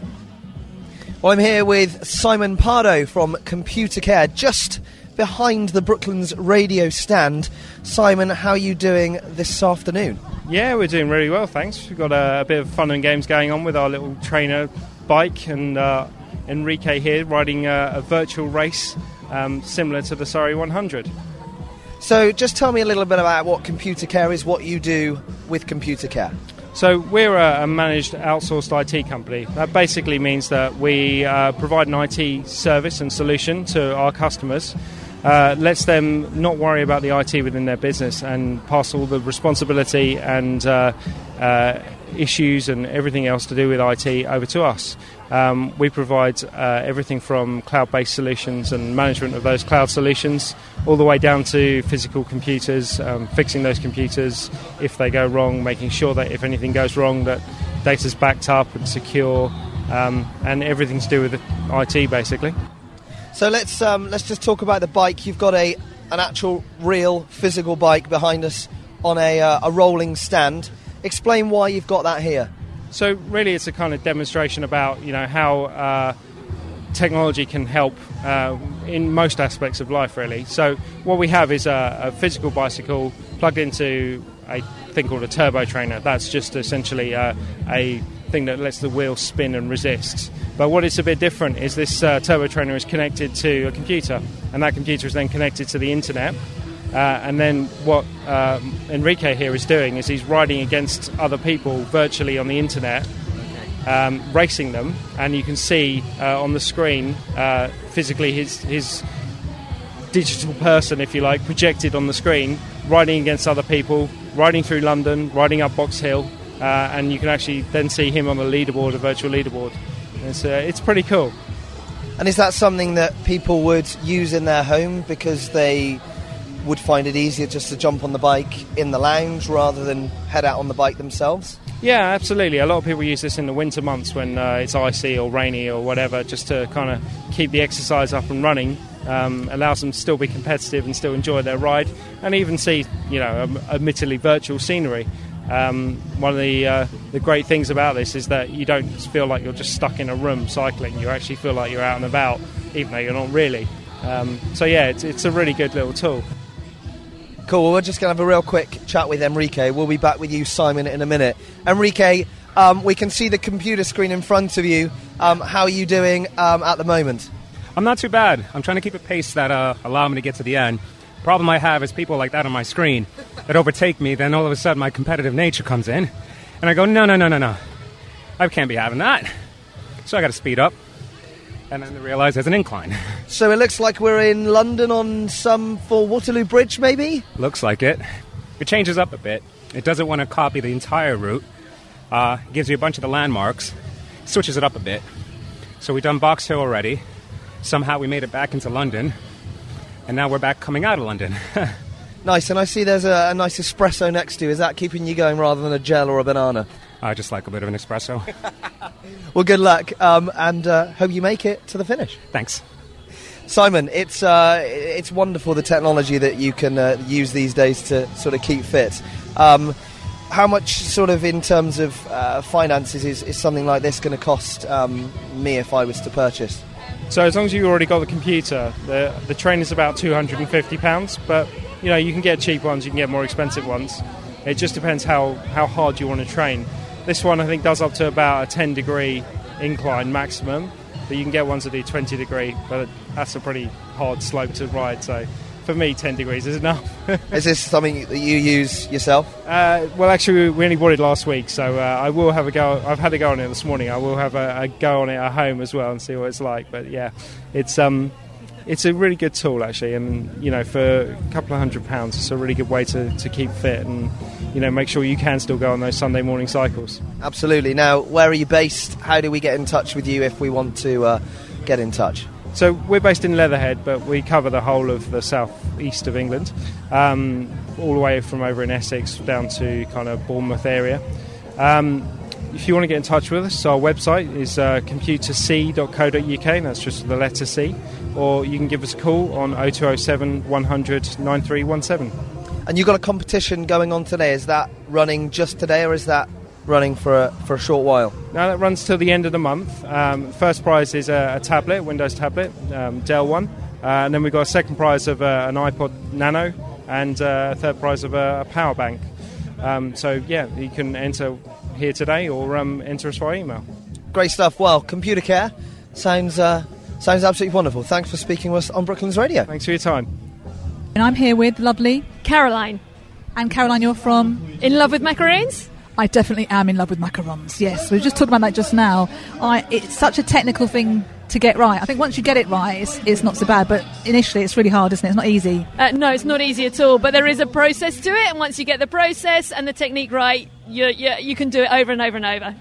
[SPEAKER 3] Well, I'm here with Simon Pardo from Computer Care, just behind the Brooklands radio stand. Simon, how are you doing this afternoon?
[SPEAKER 20] Yeah, we're doing really well, thanks. We've got a, a bit of fun and games going on with our little trainer bike, and uh, Enrique here riding a, a virtual race um, similar to the Surrey 100.
[SPEAKER 3] So, just tell me a little bit about what Computer Care is, what you do with Computer Care.
[SPEAKER 20] So we're a, a managed outsourced IT company. That basically means that we uh, provide an IT service and solution to our customers. Uh, lets them not worry about the IT within their business and pass all the responsibility and uh, uh, issues and everything else to do with IT over to us. Um, we provide uh, everything from cloud based solutions and management of those cloud solutions, all the way down to physical computers, um, fixing those computers if they go wrong, making sure that if anything goes wrong, that data's backed up and secure, um, and everything to do with IT basically.
[SPEAKER 3] So let's um, let's just talk about the bike. You've got a an actual, real, physical bike behind us on a uh, a rolling stand. Explain why you've got that here.
[SPEAKER 20] So really, it's a kind of demonstration about you know how uh, technology can help uh, in most aspects of life, really. So, what we have is a, a physical bicycle plugged into a thing called a turbo trainer. That's just essentially uh, a thing that lets the wheel spin and resist. But what is a bit different is this uh, turbo trainer is connected to a computer, and that computer is then connected to the internet. Uh, and then what um, Enrique here is doing is he's riding against other people virtually on the internet, um, racing them, and you can see uh, on the screen uh, physically his his digital person, if you like, projected on the screen, riding against other people, riding through London, riding up Box Hill, uh, and you can actually then see him on the leaderboard, a virtual leaderboard. It's uh, it's pretty cool.
[SPEAKER 3] And is that something that people would use in their home because they would find it easier just to jump on the bike in the lounge rather than head out on the bike themselves?
[SPEAKER 20] Yeah, absolutely. A lot of people use this in the winter months when uh, it's icy or rainy or whatever, just to kind of keep the exercise up and running. Um, allows them to still be competitive and still enjoy their ride, and even see, you know, um, admittedly virtual scenery. Um, one of the uh, the great things about this is that you don't feel like you're just stuck in a room cycling. You actually feel like you're out and about, even though you're not really. Um, so yeah, it's, it's a really good little tool.
[SPEAKER 3] Cool. Well, we're just going to have a real quick chat with Enrique. We'll be back with you, Simon, in a minute. Enrique, um, we can see the computer screen in front of you. Um, how are you doing um, at the moment?
[SPEAKER 21] I'm not too bad. I'm trying to keep a pace that uh, allow me to get to the end. Problem I have is people like that on my screen that overtake me. Then all of a sudden, my competitive nature comes in, and I go, no, no, no, no, no. I can't be having that. So I got to speed up, and then they realize there's an incline.
[SPEAKER 3] So it looks like we're in London on some for Waterloo Bridge, maybe.
[SPEAKER 21] Looks like it. It changes up a bit. It doesn't want to copy the entire route. Uh, gives you a bunch of the landmarks. Switches it up a bit. So we've done Box Hill already. Somehow we made it back into London, and now we're back coming out of London.
[SPEAKER 3] Nice, and I see there's a, a nice espresso next to you. Is that keeping you going rather than a gel or a banana?
[SPEAKER 21] I just like a bit of an espresso.
[SPEAKER 3] Well, good luck, um, and uh, hope you make it to the finish.
[SPEAKER 21] Thanks.
[SPEAKER 3] Simon, it's uh, it's wonderful the technology that you can uh, use these days to sort of keep fit. Um, how much, sort of, in terms of uh, finances, is, is something like this going to cost um, me if I was to purchase?
[SPEAKER 20] So as long as you've already got the computer, the the train is about two hundred and fifty pounds. But you know you can get cheap ones, you can get more expensive ones. It just depends how how hard you want to train. This one I think does up to about a ten degree incline maximum, but you can get ones that do twenty degree. But that's a pretty hard slope to ride. So for me, ten degrees is enough.
[SPEAKER 3] is this something that you use yourself?
[SPEAKER 20] Uh, well, actually, we only bought it last week, so uh, I will have a go. I've had a go on it this morning. I will have a, a go on it at home as well and see what it's like. But yeah, it's um, it's a really good tool actually, and you know, for a couple of hundred pounds, it's a really good way to, to keep fit and you know make sure you can still go on those Sunday morning cycles.
[SPEAKER 3] Absolutely. Now, where are you based? How do we get in touch with you if we want to uh, get in touch?
[SPEAKER 20] So we're based in Leatherhead, but we cover the whole of the south east of England, um, all the way from over in Essex down to kind of Bournemouth area. Um, if you want to get in touch with us, our website is uh, computerc.co.uk, and that's just the letter C, or you can give us a call on 0207 100 9317.
[SPEAKER 3] And you've got a competition going on today. Is that running just today, or is that running for a, for a short while?
[SPEAKER 20] Now that runs till the end of the month. Um, first prize is a, a tablet, Windows tablet, um, Dell one, uh, and then we've got a second prize of uh, an iPod Nano, and uh, a third prize of a, a power bank. Um, so yeah, you can enter here today or um, enter us via email.
[SPEAKER 3] Great stuff. Well, computer care sounds uh, sounds absolutely wonderful. Thanks for speaking with us on Brooklands Radio.
[SPEAKER 20] Thanks for your time.
[SPEAKER 6] And I'm here with lovely
[SPEAKER 10] Caroline.
[SPEAKER 6] And Caroline, you're from
[SPEAKER 10] In Love with Macaroons?
[SPEAKER 6] I definitely am in love with macarons. Yes, we were just talking about that just now. I, it's such a technical thing to get right. I think once you get it right, it's, it's not so bad. But initially, it's really hard, isn't it? It's not easy.
[SPEAKER 10] Uh, no, it's not easy at all, but there is a process to it, and once you get the process and the technique right, you, you, you can do it over and over and over.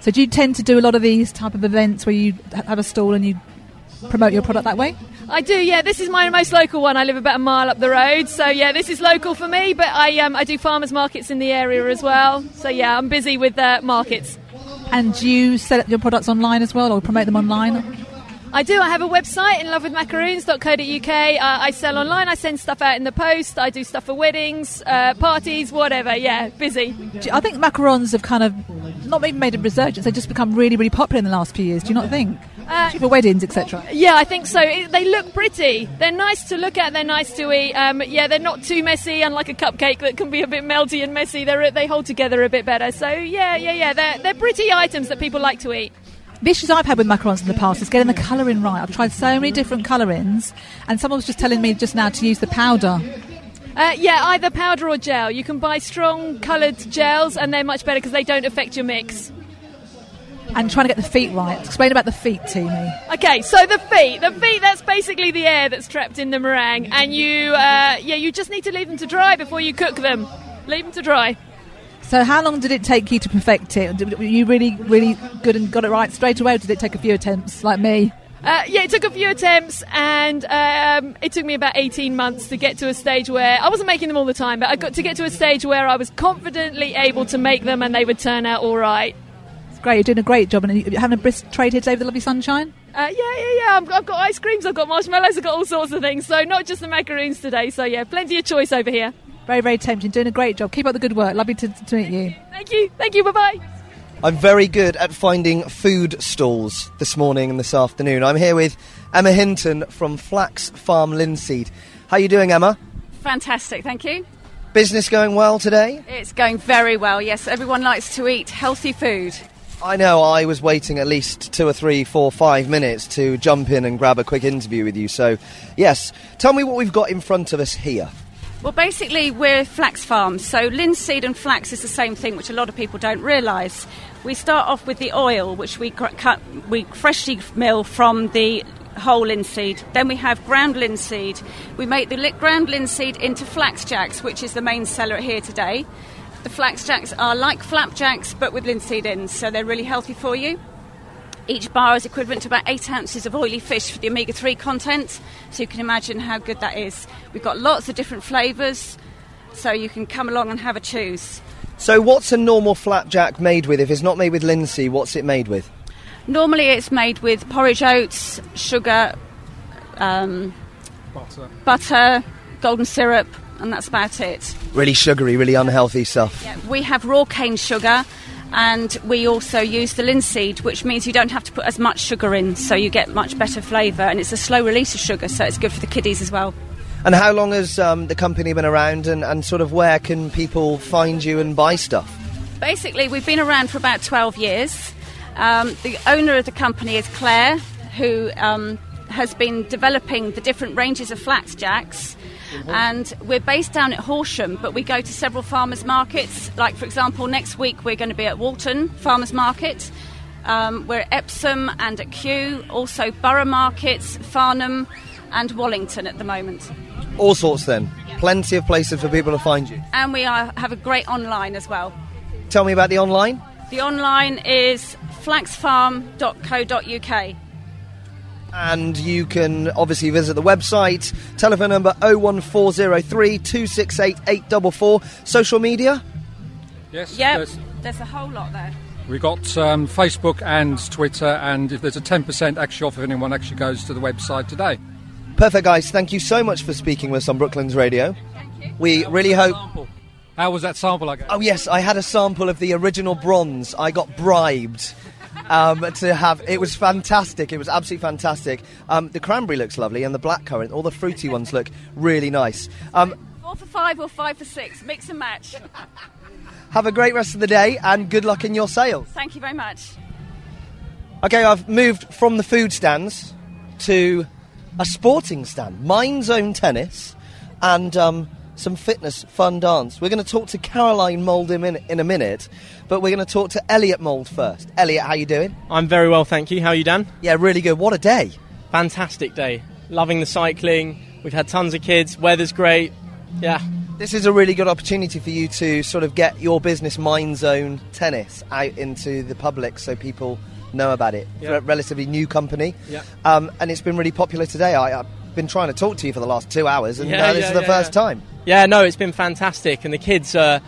[SPEAKER 6] So, do you tend to do a lot of these type of events where you have a stall and you promote your product that way?
[SPEAKER 10] I do, yeah. This is my most local one. I live about a mile up the road, so yeah, this is local for me. But I um, I do farmers markets in the area as well. So yeah, I'm busy with uh, markets.
[SPEAKER 6] And do you sell your products online as well, or promote them online?
[SPEAKER 10] I do. I have a website in lovewithmacaroons.co.uk. Uh, I sell online. I send stuff out in the post. I do stuff for weddings, uh, parties, whatever. Yeah, busy.
[SPEAKER 6] I think macarons have kind of not even made a resurgence. They've just become really, really popular in the last few years. Do you not think?
[SPEAKER 10] Uh,
[SPEAKER 6] for weddings, etc.
[SPEAKER 10] Yeah, I think so. It, they look pretty. They're nice to look at. They're nice to eat. Um, yeah, they're not too messy, unlike a cupcake that can be a bit melty and messy. They're, they hold together a bit better. So yeah, yeah, yeah. They're, they're pretty items that people like to eat.
[SPEAKER 6] The issues I've had with macarons in the past is getting the colouring right. I've tried so many different colourings, and someone was just telling me just now to use the powder.
[SPEAKER 10] Uh, yeah, either powder or gel. You can buy strong coloured gels, and they're much better because they don't affect your mix.
[SPEAKER 6] And trying to get the feet right. Explain about the feet to me.
[SPEAKER 10] Okay, so the feet, the feet, that's basically the air that's trapped in the meringue, and you, uh, yeah, you just need to leave them to dry before you cook them. Leave them to dry.
[SPEAKER 6] So, how long did it take you to perfect it? Were you really, really good and got it right straight away, or did it take a few attempts, like me?
[SPEAKER 10] Uh, yeah, it took a few attempts, and um, it took me about 18 months to get to a stage where I wasn't making them all the time, but I got to get to a stage where I was confidently able to make them and they would turn out all right.
[SPEAKER 6] It's great. You're doing a great job, and you're having a brisk trade here today with the lovely sunshine.
[SPEAKER 10] Uh, yeah, yeah, yeah. I've, I've got ice creams, I've got marshmallows, I've got all sorts of things. So not just the macaroons today. So yeah, plenty of choice over here.
[SPEAKER 6] Very, very tempting. Doing a great job. Keep up the good work. Lovely to, to meet you.
[SPEAKER 10] Thank you, thank you. Bye bye.
[SPEAKER 3] I'm very good at finding food stalls this morning and this afternoon. I'm here with Emma Hinton from Flax Farm Linseed. How are you doing, Emma?
[SPEAKER 22] Fantastic, thank you.
[SPEAKER 3] Business going well today?
[SPEAKER 22] It's going very well, yes. Everyone likes to eat healthy food.
[SPEAKER 3] I know I was waiting at least two or three, four, five minutes to jump in and grab a quick interview with you. So, yes, tell me what we've got in front of us here.
[SPEAKER 22] Well, basically, we're flax farms. So, linseed and flax is the same thing, which a lot of people don't realise. We start off with the oil, which we cut, we freshly mill from the whole linseed. Then we have ground linseed. We make the ground linseed into flax jacks, which is the main seller here today. The flax jacks are like flapjacks, but with linseed in, so they're really healthy for you. Each bar is equivalent to about eight ounces of oily fish for the omega 3 content, so you can imagine how good that is. We've got lots of different flavours, so you can come along and have a choose.
[SPEAKER 3] So, what's a normal flapjack made with? If it's not made with linseed, what's it made with?
[SPEAKER 22] Normally, it's made with porridge oats, sugar, um,
[SPEAKER 21] Butter.
[SPEAKER 22] butter, golden syrup, and that's about it.
[SPEAKER 3] Really sugary, really unhealthy stuff.
[SPEAKER 22] We have raw cane sugar, and we also use the linseed, which means you don't have to put as much sugar in, so you get much better flavour, and it's a slow release of sugar, so it's good for the kiddies as well.
[SPEAKER 3] And how long has um, the company been around, and, and sort of where can people find you and buy stuff?
[SPEAKER 22] Basically, we've been around for about 12 years. Um, the owner of the company is Claire, who um, has been developing the different ranges of flax jacks. And we're based down at Horsham, but we go to several farmers markets. Like, for example, next week we're going to be at Walton Farmers Market. Um, we're at Epsom and at Kew, also Borough Markets, Farnham, and Wallington at the moment.
[SPEAKER 3] All sorts then. Plenty of places for people to find you.
[SPEAKER 22] And we are, have a great online as well.
[SPEAKER 3] Tell me about the online.
[SPEAKER 22] The online is flaxfarm.co.uk.
[SPEAKER 3] And you can obviously visit the website, telephone number 01403 268 844. Social media?
[SPEAKER 22] Yep,
[SPEAKER 21] Yes. there's-
[SPEAKER 22] there's a whole lot there.
[SPEAKER 21] We've got um, Facebook and Twitter, and if there's a 10% actually off if anyone actually goes to the website today.
[SPEAKER 3] Perfect, guys. Thank you so much for speaking with us on Brooklands Radio. Thank you. We really hope.
[SPEAKER 21] How was that sample I gave?
[SPEAKER 3] Oh, yes, I had a sample of the original bronze. I got bribed um, to have. It was fantastic. It was absolutely fantastic. Um, the cranberry looks lovely, and the blackcurrant, all the fruity ones look really nice. Um,
[SPEAKER 22] Four for five or five for six. Mix and match.
[SPEAKER 3] have a great rest of the day, and good luck in your sales.
[SPEAKER 22] Thank you very much.
[SPEAKER 3] Okay, I've moved from the food stands to a sporting stand, Mind Zone Tennis, and um, some fitness, fun dance. We're going to talk to Caroline Mould in, in a minute, but we're going to talk to Elliot Mould first. Elliot, how you doing?
[SPEAKER 23] I'm very well, thank you. How are you, Dan?
[SPEAKER 3] Yeah, really good. What a day!
[SPEAKER 23] Fantastic day. Loving the cycling. We've had tons of kids. Weather's great. Yeah.
[SPEAKER 3] This is a really good opportunity for you to sort of get your business Mind Zone Tennis out into the public so people know about it.
[SPEAKER 23] Yeah.
[SPEAKER 3] It's a relatively new company,
[SPEAKER 23] Yeah.
[SPEAKER 3] um, and it's been really popular today. I, I've been trying to talk to you for the last two hours, and
[SPEAKER 23] Yeah,
[SPEAKER 3] uh, this
[SPEAKER 23] yeah,
[SPEAKER 3] is the
[SPEAKER 23] yeah,
[SPEAKER 3] first time.
[SPEAKER 23] Yeah, no, it's been fantastic. And the kids, uh,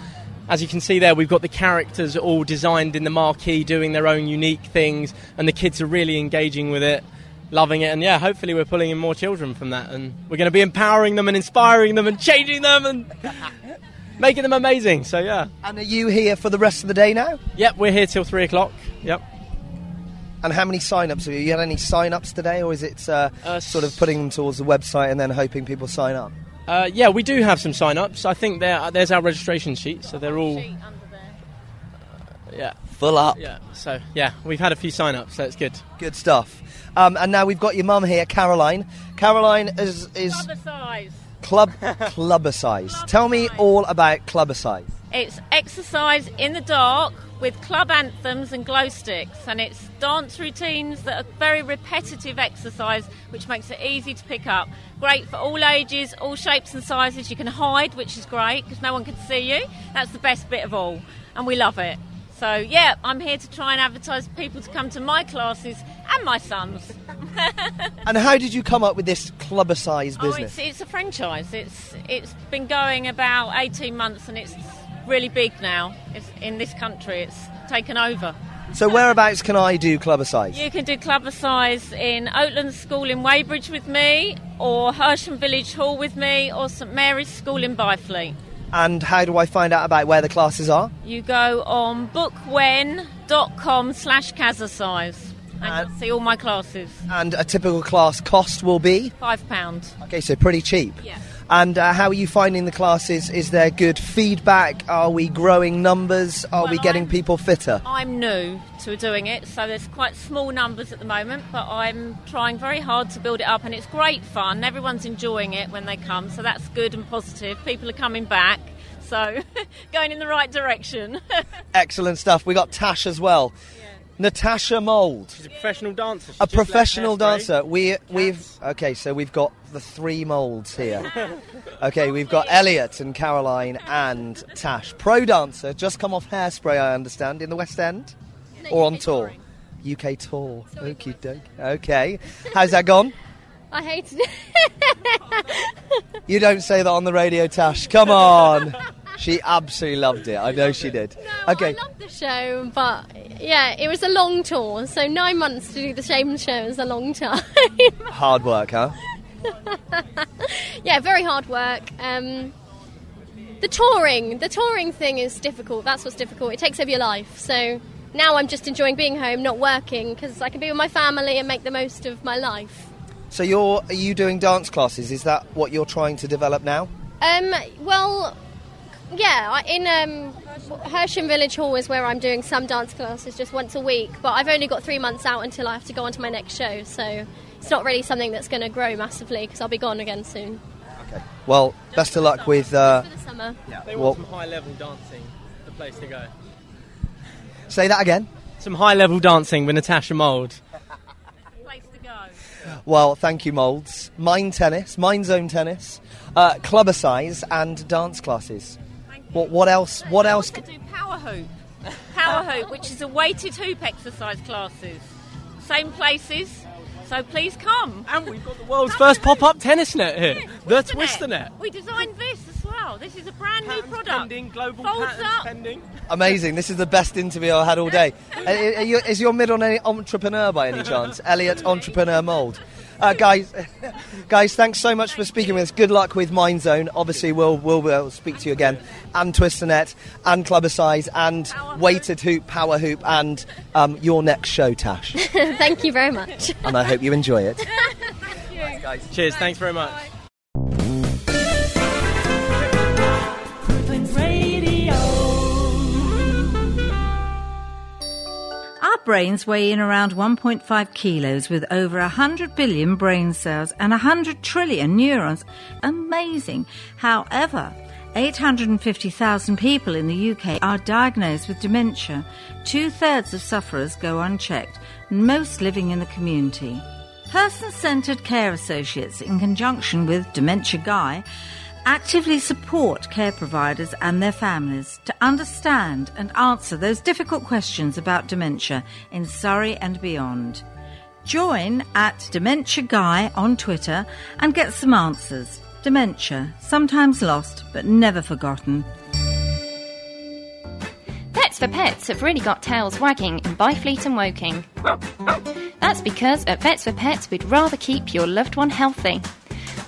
[SPEAKER 23] as you can see there, we've got the characters all designed in the marquee, doing their own unique things, and the kids are really engaging with it, loving it. And yeah, hopefully we're pulling in more children from that, and we're going to be empowering them and inspiring them and changing them and making them amazing. So yeah.
[SPEAKER 3] And are you here for the rest of the day now?
[SPEAKER 23] Yep, we're here till three o'clock. Yep.
[SPEAKER 3] And how many sign-ups have you? You had any sign-ups today, or is it uh,
[SPEAKER 23] Uh,
[SPEAKER 3] sort of putting them towards the website and then hoping people sign up?
[SPEAKER 23] Uh, yeah, we do have some sign-ups. I think there, there's our registration sheet, so they're all. Yeah.
[SPEAKER 3] Full up.
[SPEAKER 23] Yeah. So yeah, we've had a few sign-ups, so it's good.
[SPEAKER 3] Good stuff. Um, and now we've got your mum here, Caroline. Caroline is is
[SPEAKER 24] Exercise.
[SPEAKER 3] club clubbercise. Tell me all about clubbercise.
[SPEAKER 24] It's exercise in the dark with club anthems and glow sticks, and it's dance routines that are very repetitive exercise, which makes it easy to pick up. Great for all ages, all shapes and sizes. You can hide, which is great because no one can see you. That's the best bit of all, and we love it. So yeah, I'm here to try and advertise people to come to my classes and my sons.
[SPEAKER 3] And how did you come up with this clubbercise
[SPEAKER 24] Oh,
[SPEAKER 3] business?
[SPEAKER 24] it's, it's a franchise. It's it's been going about 18 months and it's really big now. It's in this country. It's taken over.
[SPEAKER 3] so whereabouts can I do clubbercise?
[SPEAKER 24] You can do clubbercise in Oatlands School in Weybridge with me, or Hersham Village Hall with me, or St Mary's School in Byfleet.
[SPEAKER 3] And how do I find out about where the classes are?
[SPEAKER 24] You go on bookwhen.com slash size and uh, you'll see all my classes.
[SPEAKER 3] And a typical class cost will be?
[SPEAKER 24] Five pounds.
[SPEAKER 3] Okay, so pretty cheap.
[SPEAKER 24] Yeah.
[SPEAKER 3] And uh, how are you finding the classes? Is there good feedback? Are we growing numbers? Are we getting
[SPEAKER 24] I'm-
[SPEAKER 3] people fitter?
[SPEAKER 24] I'm new to doing it, so there's quite small numbers at the moment, but I'm trying very hard to build it up, and it's great fun. Everyone's enjoying it when they come, so that's good and positive. People are coming back, so going in the right direction.
[SPEAKER 3] Excellent stuff. We got Tash as well. Natasha Mould.
[SPEAKER 23] She's a professional dancer. She
[SPEAKER 3] A professional dancer. We we've okay, so we've got the three Moulds here. Okay, we've got Elliot and Caroline and Tash. Pro dancer, just come off hairspray, I understand, in the West End? or on tour? UK tour. Okie doke. Okay. How's that gone?
[SPEAKER 25] I hated it.
[SPEAKER 3] You don't say that on the radio, Tash. Come on. She absolutely loved it. I know she did. Okay.
[SPEAKER 25] I love the show, but yeah, it was a long tour, so nine months to do the same show is a long time.
[SPEAKER 3] Hard work, huh?
[SPEAKER 25] yeah, very hard work. Um, the touring, the touring thing is difficult. That's what's difficult. It takes over your life. So now I'm just enjoying being home, not working, because I can be with my family and make the most of my life.
[SPEAKER 3] So you're are you doing dance classes? Is that what you're trying to develop now?
[SPEAKER 25] Um, well, yeah, in um, Hersham Village Hall is where I'm doing some dance classes just once a week, but I've only got three months out until I have to go on to my next show, so it's not really something that's going to grow massively because I'll be gone again soon. Okay.
[SPEAKER 3] Well, best of luck with uh,
[SPEAKER 25] For the summer.
[SPEAKER 23] They
[SPEAKER 3] Well-
[SPEAKER 23] some high level dancing. The place to go.
[SPEAKER 3] Say that again.
[SPEAKER 23] Some high level dancing with Natasha Mould. Place to go.
[SPEAKER 3] Well, thank you, Moulds. Mind tennis, mind zone tennis, uh, clubbercise, and dance classes. What, what else? What else?
[SPEAKER 24] do power hoop. Power hoop, which is a weighted hoop exercise classes. Same places, so please come.
[SPEAKER 23] And we've got the world's first pop up tennis net here. The Twister net.
[SPEAKER 24] We designed this as well. This is a brand new product.
[SPEAKER 23] pending, global
[SPEAKER 24] Folds
[SPEAKER 23] patents
[SPEAKER 24] up.
[SPEAKER 23] pending.
[SPEAKER 3] Amazing. This is the best interview I had all day. Uh, are you- is your middle name entrepreneur by any chance? Elliot Entrepreneur Mould. Uh, guys, guys, thanks so much for speaking with us. Good luck with Mind Zone. Obviously, we'll, we'll, we'll speak to you again. And Twisternet, and Clubbercise, and Weighted Hoop, Power Hoop, and um, your next show, Tash.
[SPEAKER 25] Thank you very much.
[SPEAKER 3] And I hope you enjoy it.
[SPEAKER 23] Cheers, thanks very much.
[SPEAKER 26] Our brains weigh in around 1.5 kilos with over 100 billion brain cells and 100 trillion neurons. Amazing. However, 850,000 people in the UK are diagnosed with dementia. Two thirds of sufferers go unchecked, most living in the community. Person centered care associates, in conjunction with Dementia Guy, actively support care providers and their families to understand and answer those difficult questions about dementia in Surrey and beyond. Join at Dementia Guy on Twitter and get some answers. Dementia, sometimes lost but never forgotten.
[SPEAKER 27] Vets for Pets have really got tails wagging in Byfleet and Woking. That's because at Vets for Pets we'd rather keep your loved one healthy.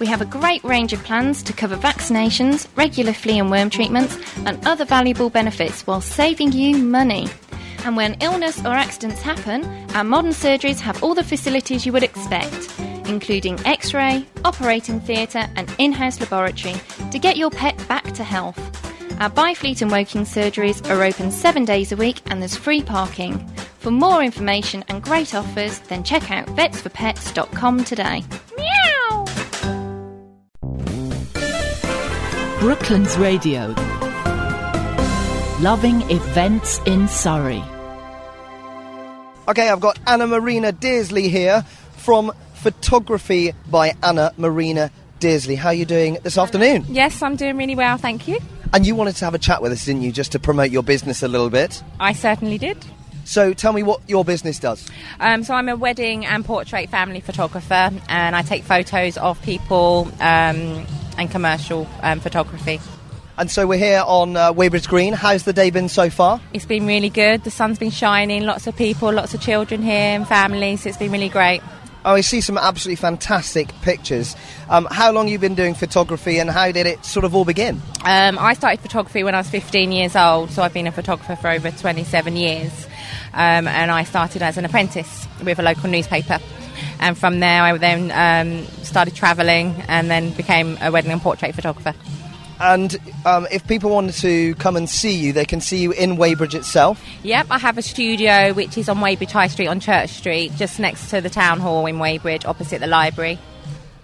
[SPEAKER 27] We have a great range of plans to cover vaccinations, regular flea and worm treatments, and other valuable benefits while saving you money. And when illness or accidents happen, our modern surgeries have all the facilities you would expect, including x ray, operating theatre, and in house laboratory to get your pet back to health. Our Byfleet and Woking surgeries are open seven days a week and there's free parking. For more information and great offers, then check out vetsforpets.com today.
[SPEAKER 1] Brooklands Radio. Loving events in Surrey.
[SPEAKER 3] Okay, I've got Anna Marina Dearsley here from Photography by Anna Marina Dearsley. How are you doing this afternoon?
[SPEAKER 28] Yes, I'm doing really well, thank you.
[SPEAKER 3] And you wanted to have a chat with us, didn't you, just to promote your business a little bit?
[SPEAKER 28] I certainly did.
[SPEAKER 3] So tell me what your business does.
[SPEAKER 28] Um, so I'm a wedding and portrait family photographer, and I take photos of people um, and commercial um, photography.
[SPEAKER 3] And so we're here on uh, Weybridge Green. How's the day been so far?
[SPEAKER 28] It's been really good. The sun's been shining. Lots of people, lots of children here and families. It's been really great.
[SPEAKER 3] Oh, I see some absolutely fantastic pictures. Um, how long you been doing photography, and how did it sort of all begin?
[SPEAKER 28] Um, I started photography when I was 15 years old, so I've been a photographer for over 27 years. Um, and I started as an apprentice with a local newspaper. And from there, I then um, started travelling and then became a wedding and portrait photographer.
[SPEAKER 3] And um, if people wanted to come and see you, they can see you in Weybridge itself.
[SPEAKER 28] Yep, I have a studio which is on Weybridge High Street on Church Street, just next to the town hall in Weybridge, opposite the library.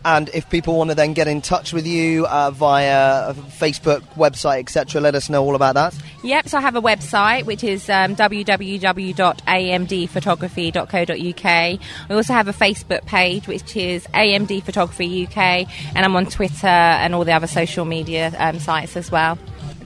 [SPEAKER 3] And if people want to then get in touch with you uh, via Facebook, website, etc., let us know all about that.
[SPEAKER 28] Yep, so I have a website which is um, www.amdphotography.co.uk. I also have a Facebook page which is AMD Photography UK, and I'm on Twitter and all the other social media um, sites as well.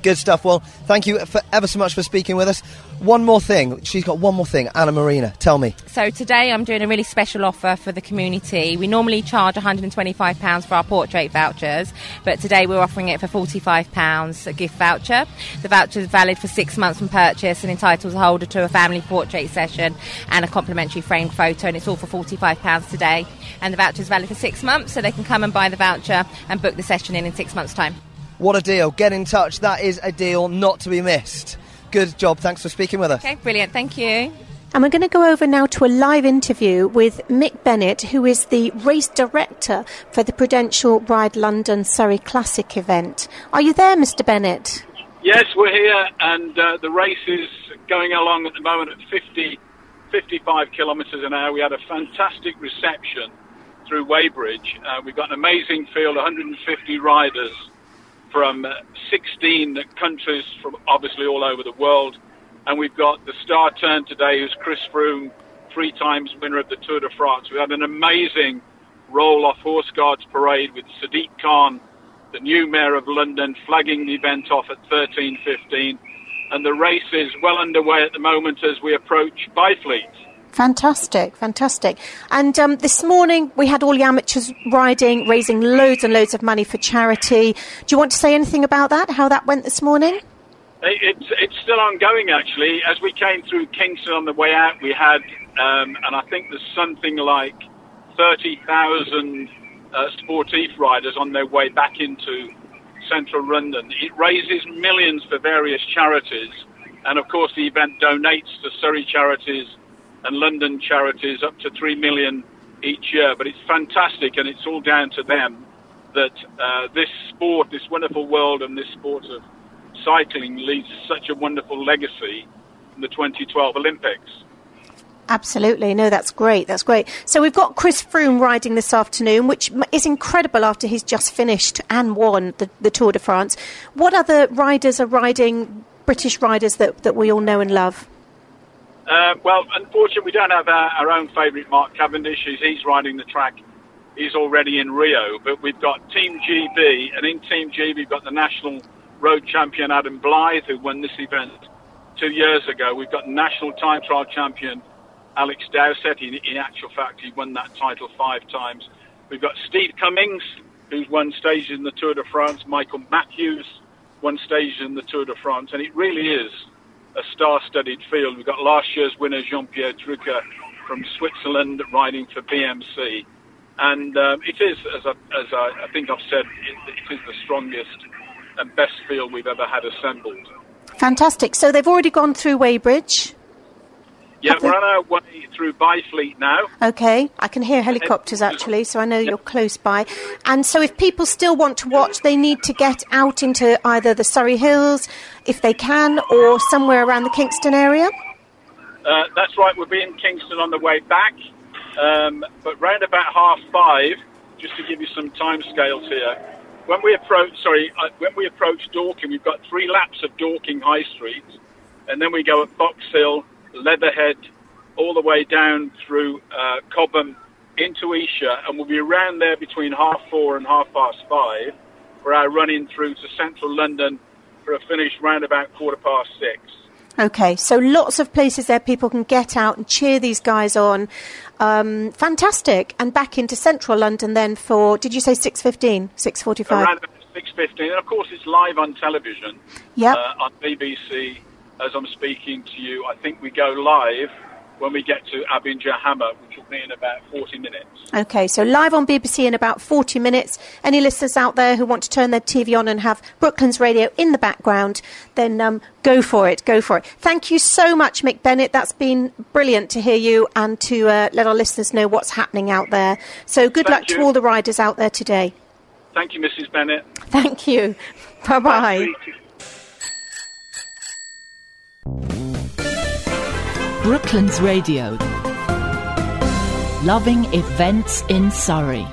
[SPEAKER 3] Good stuff. Well, thank you for, ever so much for speaking with us. One more thing. She's got one more thing. Anna Marina, tell me.
[SPEAKER 28] So today I'm doing a really special offer for the community. We normally charge £125 for our portrait vouchers, but today we're offering it for £45, a gift voucher. The voucher is valid for six months from purchase and entitles the holder to a family portrait session and a complimentary framed photo, and it's all for £45 today. And the voucher is valid for six months, so they can come and buy the voucher and book the session in in six months' time.
[SPEAKER 3] What a deal. Get in touch. That is a deal not to be missed. Good job. Thanks for speaking with us.
[SPEAKER 28] Okay, brilliant. Thank you.
[SPEAKER 29] And we're going to go over now to a live interview with Mick Bennett, who is the race director for the Prudential Ride London Surrey Classic event. Are you there, Mr. Bennett?
[SPEAKER 30] Yes, we're here, and uh, the race is going along at the moment at 50, 55 kilometres an hour. We had a fantastic reception through Weybridge. Uh, we've got an amazing field, 150 riders from uh, 16 countries from obviously all over the world. And we've got the star turn today, who's Chris Froome, three times winner of the Tour de France. We had an amazing roll off horse guards parade with Sadiq Khan, the new mayor of London, flagging the event off at 13.15. And the race is well underway at the moment as we approach Byfleet.
[SPEAKER 29] Fantastic, fantastic. And um, this morning we had all the amateurs riding, raising loads and loads of money for charity. Do you want to say anything about that? How that went this morning?
[SPEAKER 30] It's it's still ongoing actually. As we came through Kingston on the way out, we had, um, and I think there's something like thirty thousand uh, sportif riders on their way back into central London. It raises millions for various charities, and of course the event donates to Surrey charities and London charities up to three million each year. But it's fantastic, and it's all down to them that uh, this sport, this wonderful world, and this sport of cycling leaves such a wonderful legacy in the 2012 Olympics.
[SPEAKER 29] Absolutely. No, that's great. That's great. So we've got Chris Froome riding this afternoon, which is incredible after he's just finished and won the, the Tour de France. What other riders are riding, British riders that, that we all know and love?
[SPEAKER 30] Uh, well, unfortunately, we don't have our, our own favourite Mark Cavendish. He's, he's riding the track. He's already in Rio. But we've got Team GB, and in Team GB, we've got the national road champion Adam Blythe, who won this event two years ago. We've got national time trial champion Alex Dowsett. In, in actual fact, he won that title five times. We've got Steve Cummings, who's won stages in the Tour de France. Michael Matthews won stages in the Tour de France. And it really is a star-studded field. We've got last year's winner Jean-Pierre Drucker from Switzerland riding for BMC, and um, it is, as I, as I, I think I've said, it, it is the strongest and best field we've ever had assembled.
[SPEAKER 29] Fantastic. So they've already gone through Weybridge.
[SPEAKER 30] Yeah, we're on our way through Byfleet now.
[SPEAKER 29] Okay, I can hear helicopters actually, so I know you're close by. And so, if people still want to watch, they need to get out into either the Surrey Hills, if they can, or somewhere around the Kingston area.
[SPEAKER 30] Uh, that's right, we'll be in Kingston on the way back. Um, but round about half five, just to give you some time scales here, when we approach, sorry, uh, when we approach Dorking, we've got three laps of Dorking High Street, and then we go at Box Hill, Leatherhead, all the way down through uh, Cobham into Esher, and we'll be around there between half four and half past five for our run in through to central London for a finish round about quarter past six.
[SPEAKER 29] Okay, so lots of places there people can get out and cheer these guys on. Um, fantastic. And back into central London then for, did you say 6.15, 6.45?
[SPEAKER 30] Around 6.15. And of course, it's live on television
[SPEAKER 29] Yep.
[SPEAKER 30] uh, on BBC as I'm speaking to you. I think we go live when we get to Abinger Hammer, which will be in about 40 minutes.
[SPEAKER 29] Okay, so live on BBC in about 40 minutes. Any listeners out there who want to turn their TV on and have Brooklands Radio in the background, then um, go for it, go for it. Thank you so much, Mick Bennett. That's been brilliant to hear you and to uh, let our listeners know what's happening out there. So good
[SPEAKER 30] Thank
[SPEAKER 29] luck to all the riders out there today.
[SPEAKER 30] Thank you, Mrs. Bennett.
[SPEAKER 29] Thank you. Bye bye.
[SPEAKER 1] Brooklands Radio. Loving events in Surrey.